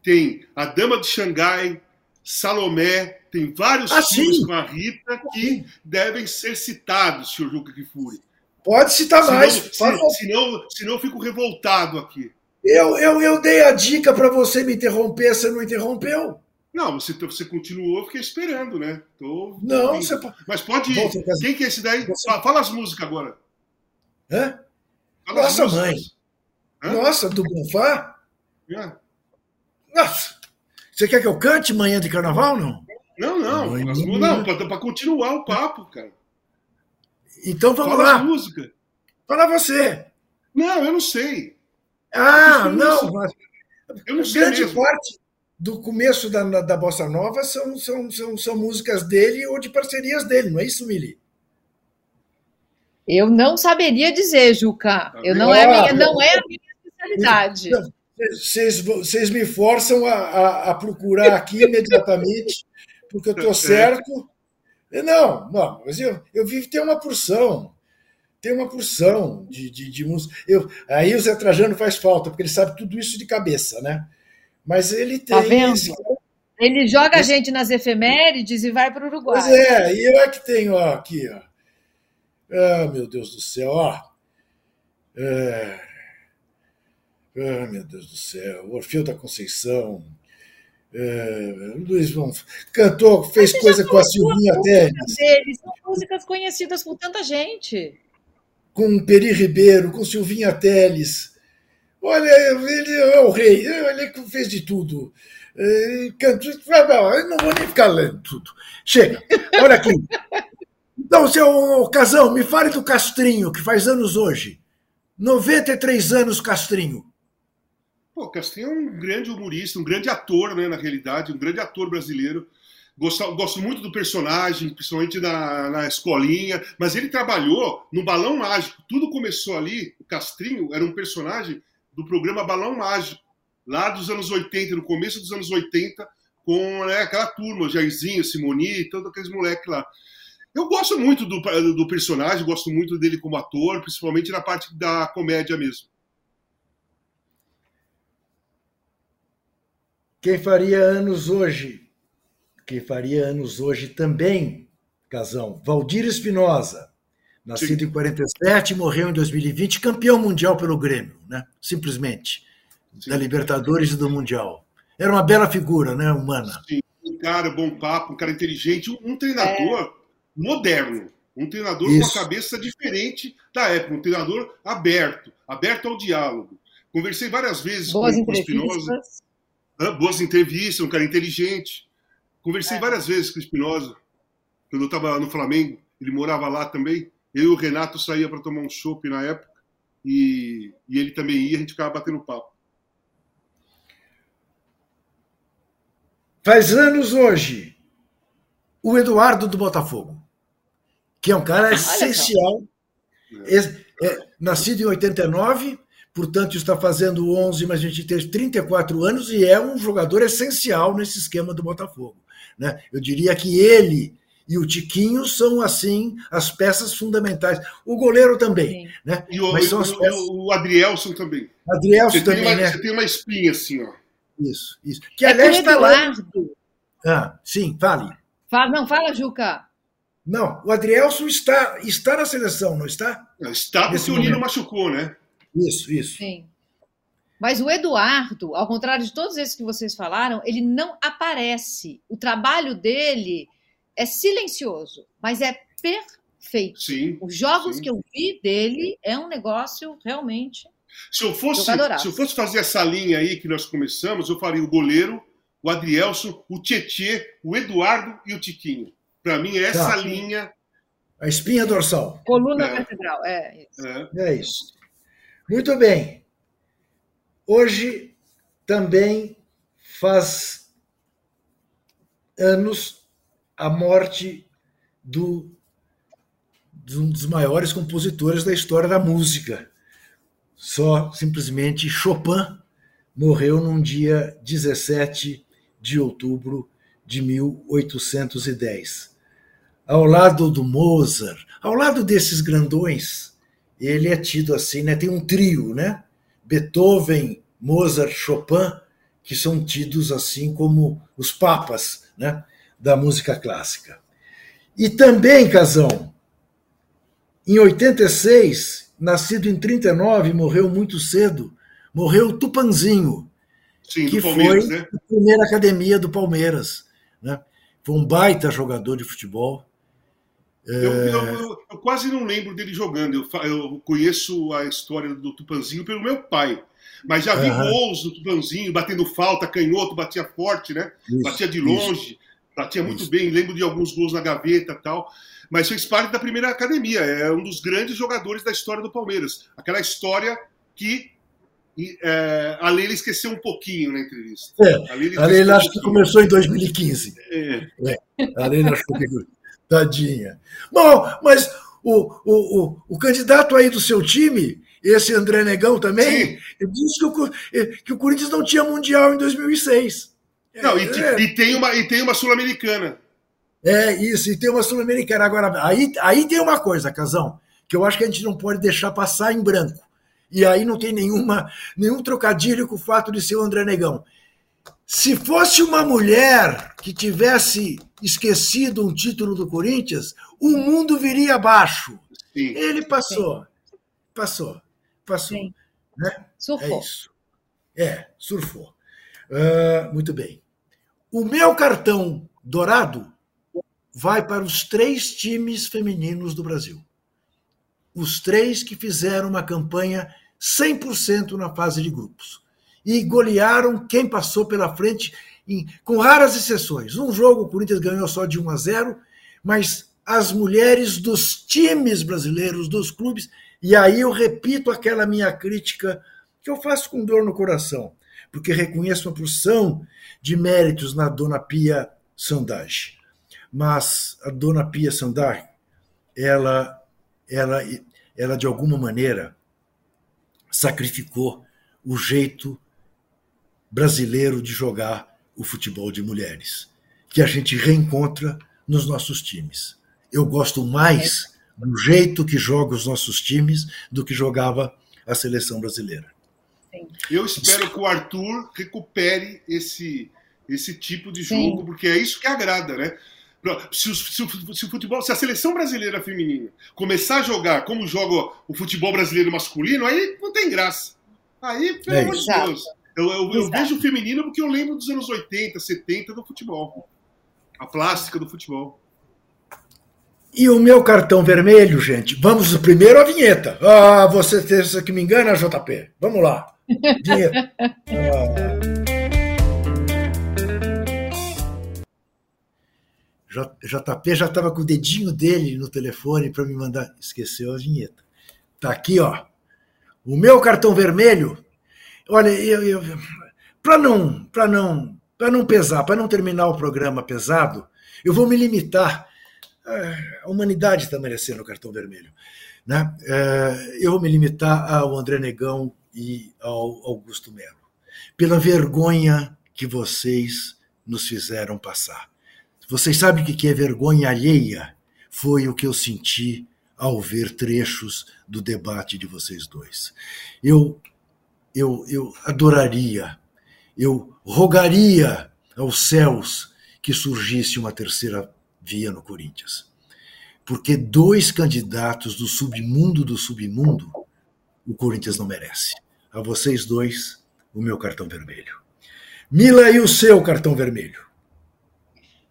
Tem A Dama de Xangai, Salomé, tem vários ah, filmes sim. com a Rita que devem ser citados, senhor Juca Kifuri. Pode citar senão, mais. Se, senão, senão eu fico revoltado aqui. Eu, eu, eu dei a dica para você me interromper, você não interrompeu? Não, você, você continuou, eu fiquei esperando, né? Tô não, você... Mas pode ir. Quem que é esse daí? Você... Fala as músicas agora. Hã? Fala Nossa, mãe. Hã? Nossa, do Bonfá? É. Nossa. Você quer que eu cante manhã de carnaval, não? Não, não. Não, para continuar o papo, cara. Então vamos Fala lá. música. Fala você. Não, eu não sei. Ah, não. Mas eu não sei grande mesmo. parte do começo da, da Bossa Nova são, são, são, são músicas dele ou de parcerias dele, não é isso, Mili? Eu não saberia dizer, Juca. Eu não, é, minha, não é a minha especialidade. Vocês, vocês me forçam a, a, a procurar aqui imediatamente, porque eu estou certo. Não, não, mas eu, eu vivo ter uma porção tem uma porção de, de, de música. Eu, aí o Zé Trajano faz falta, porque ele sabe tudo isso de cabeça, né? Mas ele tá tem. Tá vendo? Esse... Ele joga a gente nas efemérides e vai para o Uruguai. Pois é, e eu é que tenho ó, aqui, ó. Ah, meu Deus do céu, ó. É... Ah, meu Deus do céu, Orfeu da Conceição. É... Luiz Von cantou, fez coisa com a Silvinha Teles. São músicas conhecidas por tanta gente com Peri Ribeiro, com Silvinha Teles. Olha, ele é o rei, ele fez de tudo. É, canto, eu não vou nem ficar lendo tudo. Chega, olha aqui. Então, seu Casão, me fale do Castrinho, que faz anos hoje. 93 anos, Castrinho. Pô, Castrinho é um grande humorista, um grande ator, né, na realidade, um grande ator brasileiro. Gosto, gosto muito do personagem, principalmente na, na escolinha, mas ele trabalhou no Balão Mágico. Tudo começou ali. O Castrinho era um personagem do programa Balão Mágico, lá dos anos 80, no começo dos anos 80, com né, aquela turma, Jairzinho, Simoni, todos aqueles moleques lá. Eu gosto muito do, do personagem, gosto muito dele como ator, principalmente na parte da comédia mesmo. Quem faria anos hoje? que faria anos hoje também, Casão, Valdir Espinosa, nascido Sim. em 47, morreu em 2020, campeão mundial pelo Grêmio, né? simplesmente, Sim. da Libertadores e do Mundial. Era uma bela figura, né, humana. Sim, um cara bom papo, um cara inteligente, um, treinador é. moderno, um treinador Isso. com uma cabeça diferente da época, um treinador aberto, aberto ao diálogo. Conversei várias vezes Boas com o Espinosa. Boas entrevistas, um cara inteligente. Conversei é. várias vezes com o Espinosa, quando eu estava no Flamengo, ele morava lá também. Eu e o Renato saía para tomar um chopp na época, e, e ele também ia, a gente ficava batendo papo. Faz anos hoje o Eduardo do Botafogo, que é um cara essencial. É, é, nascido em 89, portanto está fazendo 11, mas a gente tem 34 anos e é um jogador essencial nesse esquema do Botafogo. Né? Eu diria que ele e o Tiquinho são, assim, as peças fundamentais. O goleiro também. Né? E o, Mas são as peças... o Adrielson também. Adrielson também, uma, né? Você tem uma espinha assim, ó. Isso, isso. Que é aliás está lá. Ah, sim, fale. Fala, não, fala, Juca. Não, o Adrielson está, está na seleção, não está? Está porque o Nino machucou, né? Isso, isso. Sim. Mas o Eduardo, ao contrário de todos esses que vocês falaram, ele não aparece. O trabalho dele é silencioso, mas é perfeito. Sim, Os jogos sim. que eu vi dele é um negócio realmente. Se eu, fosse, Jogadoraço. se eu fosse fazer essa linha aí que nós começamos, eu faria o goleiro, o Adrielson, o Tietê, o Eduardo e o Tiquinho. Para mim, é essa Tá. linha. A espinha dorsal. Coluna É. vertebral, é isso. É. É isso. Muito bem. Hoje também faz anos a morte do, de um dos maiores compositores da história da música. Só simplesmente Chopin morreu num dia 17 de outubro de 1810. Ao lado do Mozart, ao lado desses grandões, ele é tido assim, né? Tem um trio, né? Beethoven, Mozart, Chopin, que são tidos assim como os papas, né? Da música clássica. E também, Casão, em 86, nascido em 39, morreu muito cedo, morreu o Tupanzinho, Sim, que foi né? a primeira academia do Palmeiras. Né? Foi um baita jogador de futebol. Eu, eu- eu- eu quase não lembro dele jogando. Eu, eu conheço a história do Tupanzinho pelo meu pai. Mas já vi Aham. gols do Tupanzinho, batendo falta, canhoto, batia forte, né? Isso, batia de isso. longe, batia muito Isso. bem. Lembro de alguns gols na gaveta e tal. Mas fez parte da primeira academia. É um dos grandes jogadores da história do Palmeiras. Aquela história que e, é, a Leila esqueceu um pouquinho na entrevista. É, A Leila a Leila acho um que começou em 2015. É. A Leila acho que tadinha. Bom, mas o, o, o, o candidato aí do seu time, esse André Negão também, ele disse que o, eh, que o Corinthians não tinha Mundial em 2006. Não, e, te- É. e tem uma, e tem uma Sul-Americana. É, isso, e tem uma Sul-Americana. Agora, aí, aí tem uma coisa, Casão, que eu acho que a gente não pode deixar passar em branco. E aí não tem nenhuma, nenhum trocadilho com o fato de ser o André Negão. Se fosse uma mulher que tivesse esquecido um título do Corinthians, o mundo viria abaixo. Sim. Ele passou. Passou. Passou. Sim. Né? Surfou. É isso. É, surfou. Ah, muito bem. O meu cartão dourado vai para os três times femininos do Brasil. Os três que fizeram uma campanha 100% na fase de grupos. E golearam quem passou pela frente, em- com raras exceções. Um jogo o Corinthians ganhou só de 1 a 0, mas as mulheres dos times brasileiros, dos clubes, e aí eu repito aquela minha crítica que eu faço com dor no coração, porque reconheço uma porção de méritos na dona Pia Sandage. Mas a dona Pia Sandage, ela, ela, ela de alguma maneira sacrificou o jeito brasileiro de jogar o futebol de mulheres, que a gente reencontra nos nossos times. Eu gosto mais do jeito que joga os nossos times do que jogava a seleção brasileira. Eu espero que o Arthur recupere esse, esse tipo de Sim. jogo, porque é isso que agrada, né? Se o, se o- se o futebol, se a seleção brasileira feminina começar a jogar como joga o futebol brasileiro masculino, aí não tem graça. Aí, pelo É amor de. Deus. Eu, eu- eu vejo o feminino porque eu lembro dos anos 80, 70 do futebol. A plástica do futebol. E o meu cartão vermelho, gente, vamos primeiro à vinheta. Ah, você que me engana, JP? Vamos lá. Vinheta. Ah. JP já estava com o dedinho dele no telefone para me mandar. Esqueceu a vinheta. Tá aqui, ó. O meu cartão vermelho. Olha, eu, eu para não, para não, para não pesar, para não terminar o programa pesado, eu vou me limitar. Ah, A humanidade está merecendo o cartão vermelho, né? Eh, Eu vou me limitar ao André Negão e ao Augusto Melo, pela vergonha que vocês nos fizeram passar. Vocês sabem o que é vergonha alheia? Foi o que eu senti ao ver trechos do debate de vocês dois. Eu, eu, eu adoraria, eu rogaria aos céus que surgisse uma terceira via no Corinthians. Porque dois candidatos do submundo do submundo, o Corinthians não merece. A vocês dois, o meu cartão vermelho. Mila, e o seu cartão vermelho?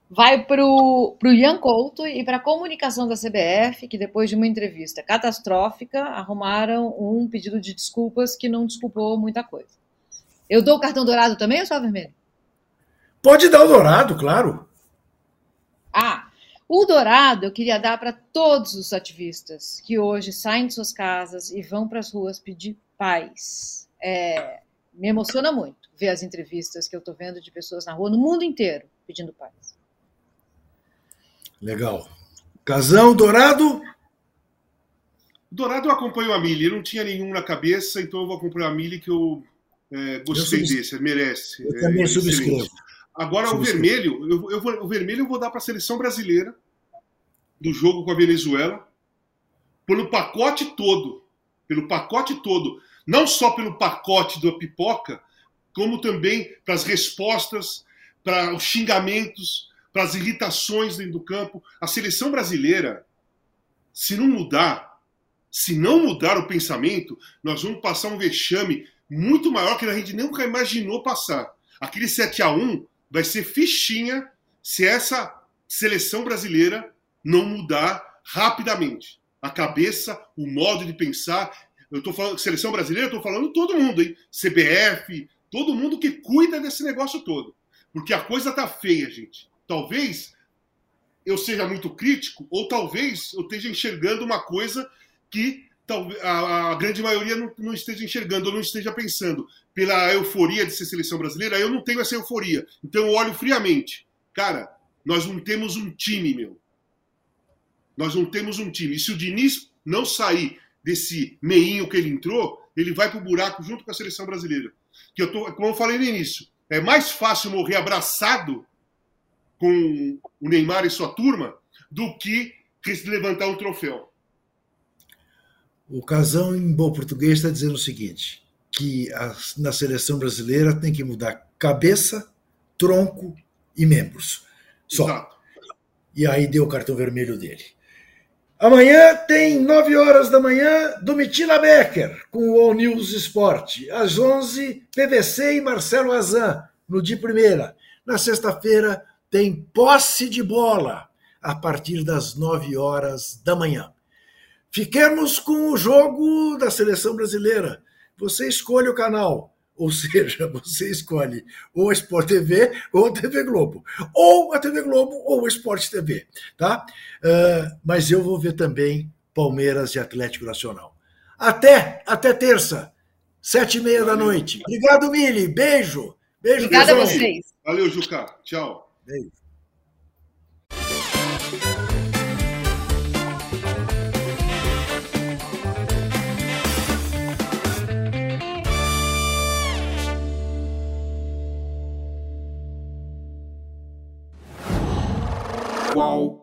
Vai para o Ian Couto e para a comunicação da CBF, que depois de uma entrevista catastrófica, arrumaram um pedido de desculpas que não desculpou muita coisa. Eu dou o cartão dourado também ou só vermelho? Pode dar o dourado, claro. Ah, o dourado eu queria dar para todos os ativistas que hoje saem de suas casas e vão para as ruas pedir paz. É, me emociona muito ver as entrevistas que eu estou vendo de pessoas na rua no mundo inteiro pedindo paz. Legal. Casão, Dourado? Dourado eu acompanho a Mili, não tinha nenhum na cabeça, então eu vou acompanhar a Mili que eu é, gostei eu desse, merece. Eu também é, subscrevo. Agora subscrevo. o vermelho, eu, eu vou, o vermelho eu vou dar para a seleção brasileira do jogo com a Venezuela, pelo pacote todo, pelo pacote todo, não só pelo pacote da pipoca, como também para as respostas, para os xingamentos, para as irritações dentro do campo. A seleção brasileira, se não mudar, se não mudar o pensamento, nós vamos passar um vexame muito maior que a gente nunca imaginou passar. Aquele 7 a 1 vai ser fichinha se essa seleção brasileira não mudar rapidamente. A cabeça, o modo de pensar. Eu estou falando seleção brasileira, estou falando todo mundo, hein? CBF, todo mundo que cuida desse negócio todo. Porque a coisa tá feia, gente talvez eu seja muito crítico, ou talvez eu esteja enxergando uma coisa que a, grande maioria não, não, esteja enxergando ou não esteja pensando. Pela euforia de ser seleção brasileira, eu não tenho essa euforia. Então eu olho friamente. Cara, nós não temos um time, meu. Nós não temos um time. E se o Diniz não sair desse meinho que ele entrou, ele vai pro buraco junto com a seleção brasileira. Que eu tô, como eu falei no início, é mais fácil morrer abraçado com o Neymar e sua turma do que levantar um troféu. O Casão, em bom português, está dizendo o seguinte: que a, na seleção brasileira tem que mudar cabeça, tronco e membros. Só. Exato. E aí deu o cartão vermelho dele. Amanhã tem 9 horas da manhã, Domitila Becker, com o All News Esporte. Às 11, PVC e Marcelo Azan, no dia primeira. Na sexta-feira, tem posse de bola a partir das 9 horas da manhã. Fiquemos com o jogo da seleção brasileira. Você escolhe o canal, ou seja, você escolhe ou a Sport TV ou a TV Globo, ou a TV Globo ou a Sport TV, tá? Uh, mas eu vou ver também Palmeiras e Atlético Nacional. Até, até terça, sete e meia da noite. Obrigado, Mili. Beijo. Beijo, Obrigada a vocês. Valeu, Juca. Tchau. Beijo. Qual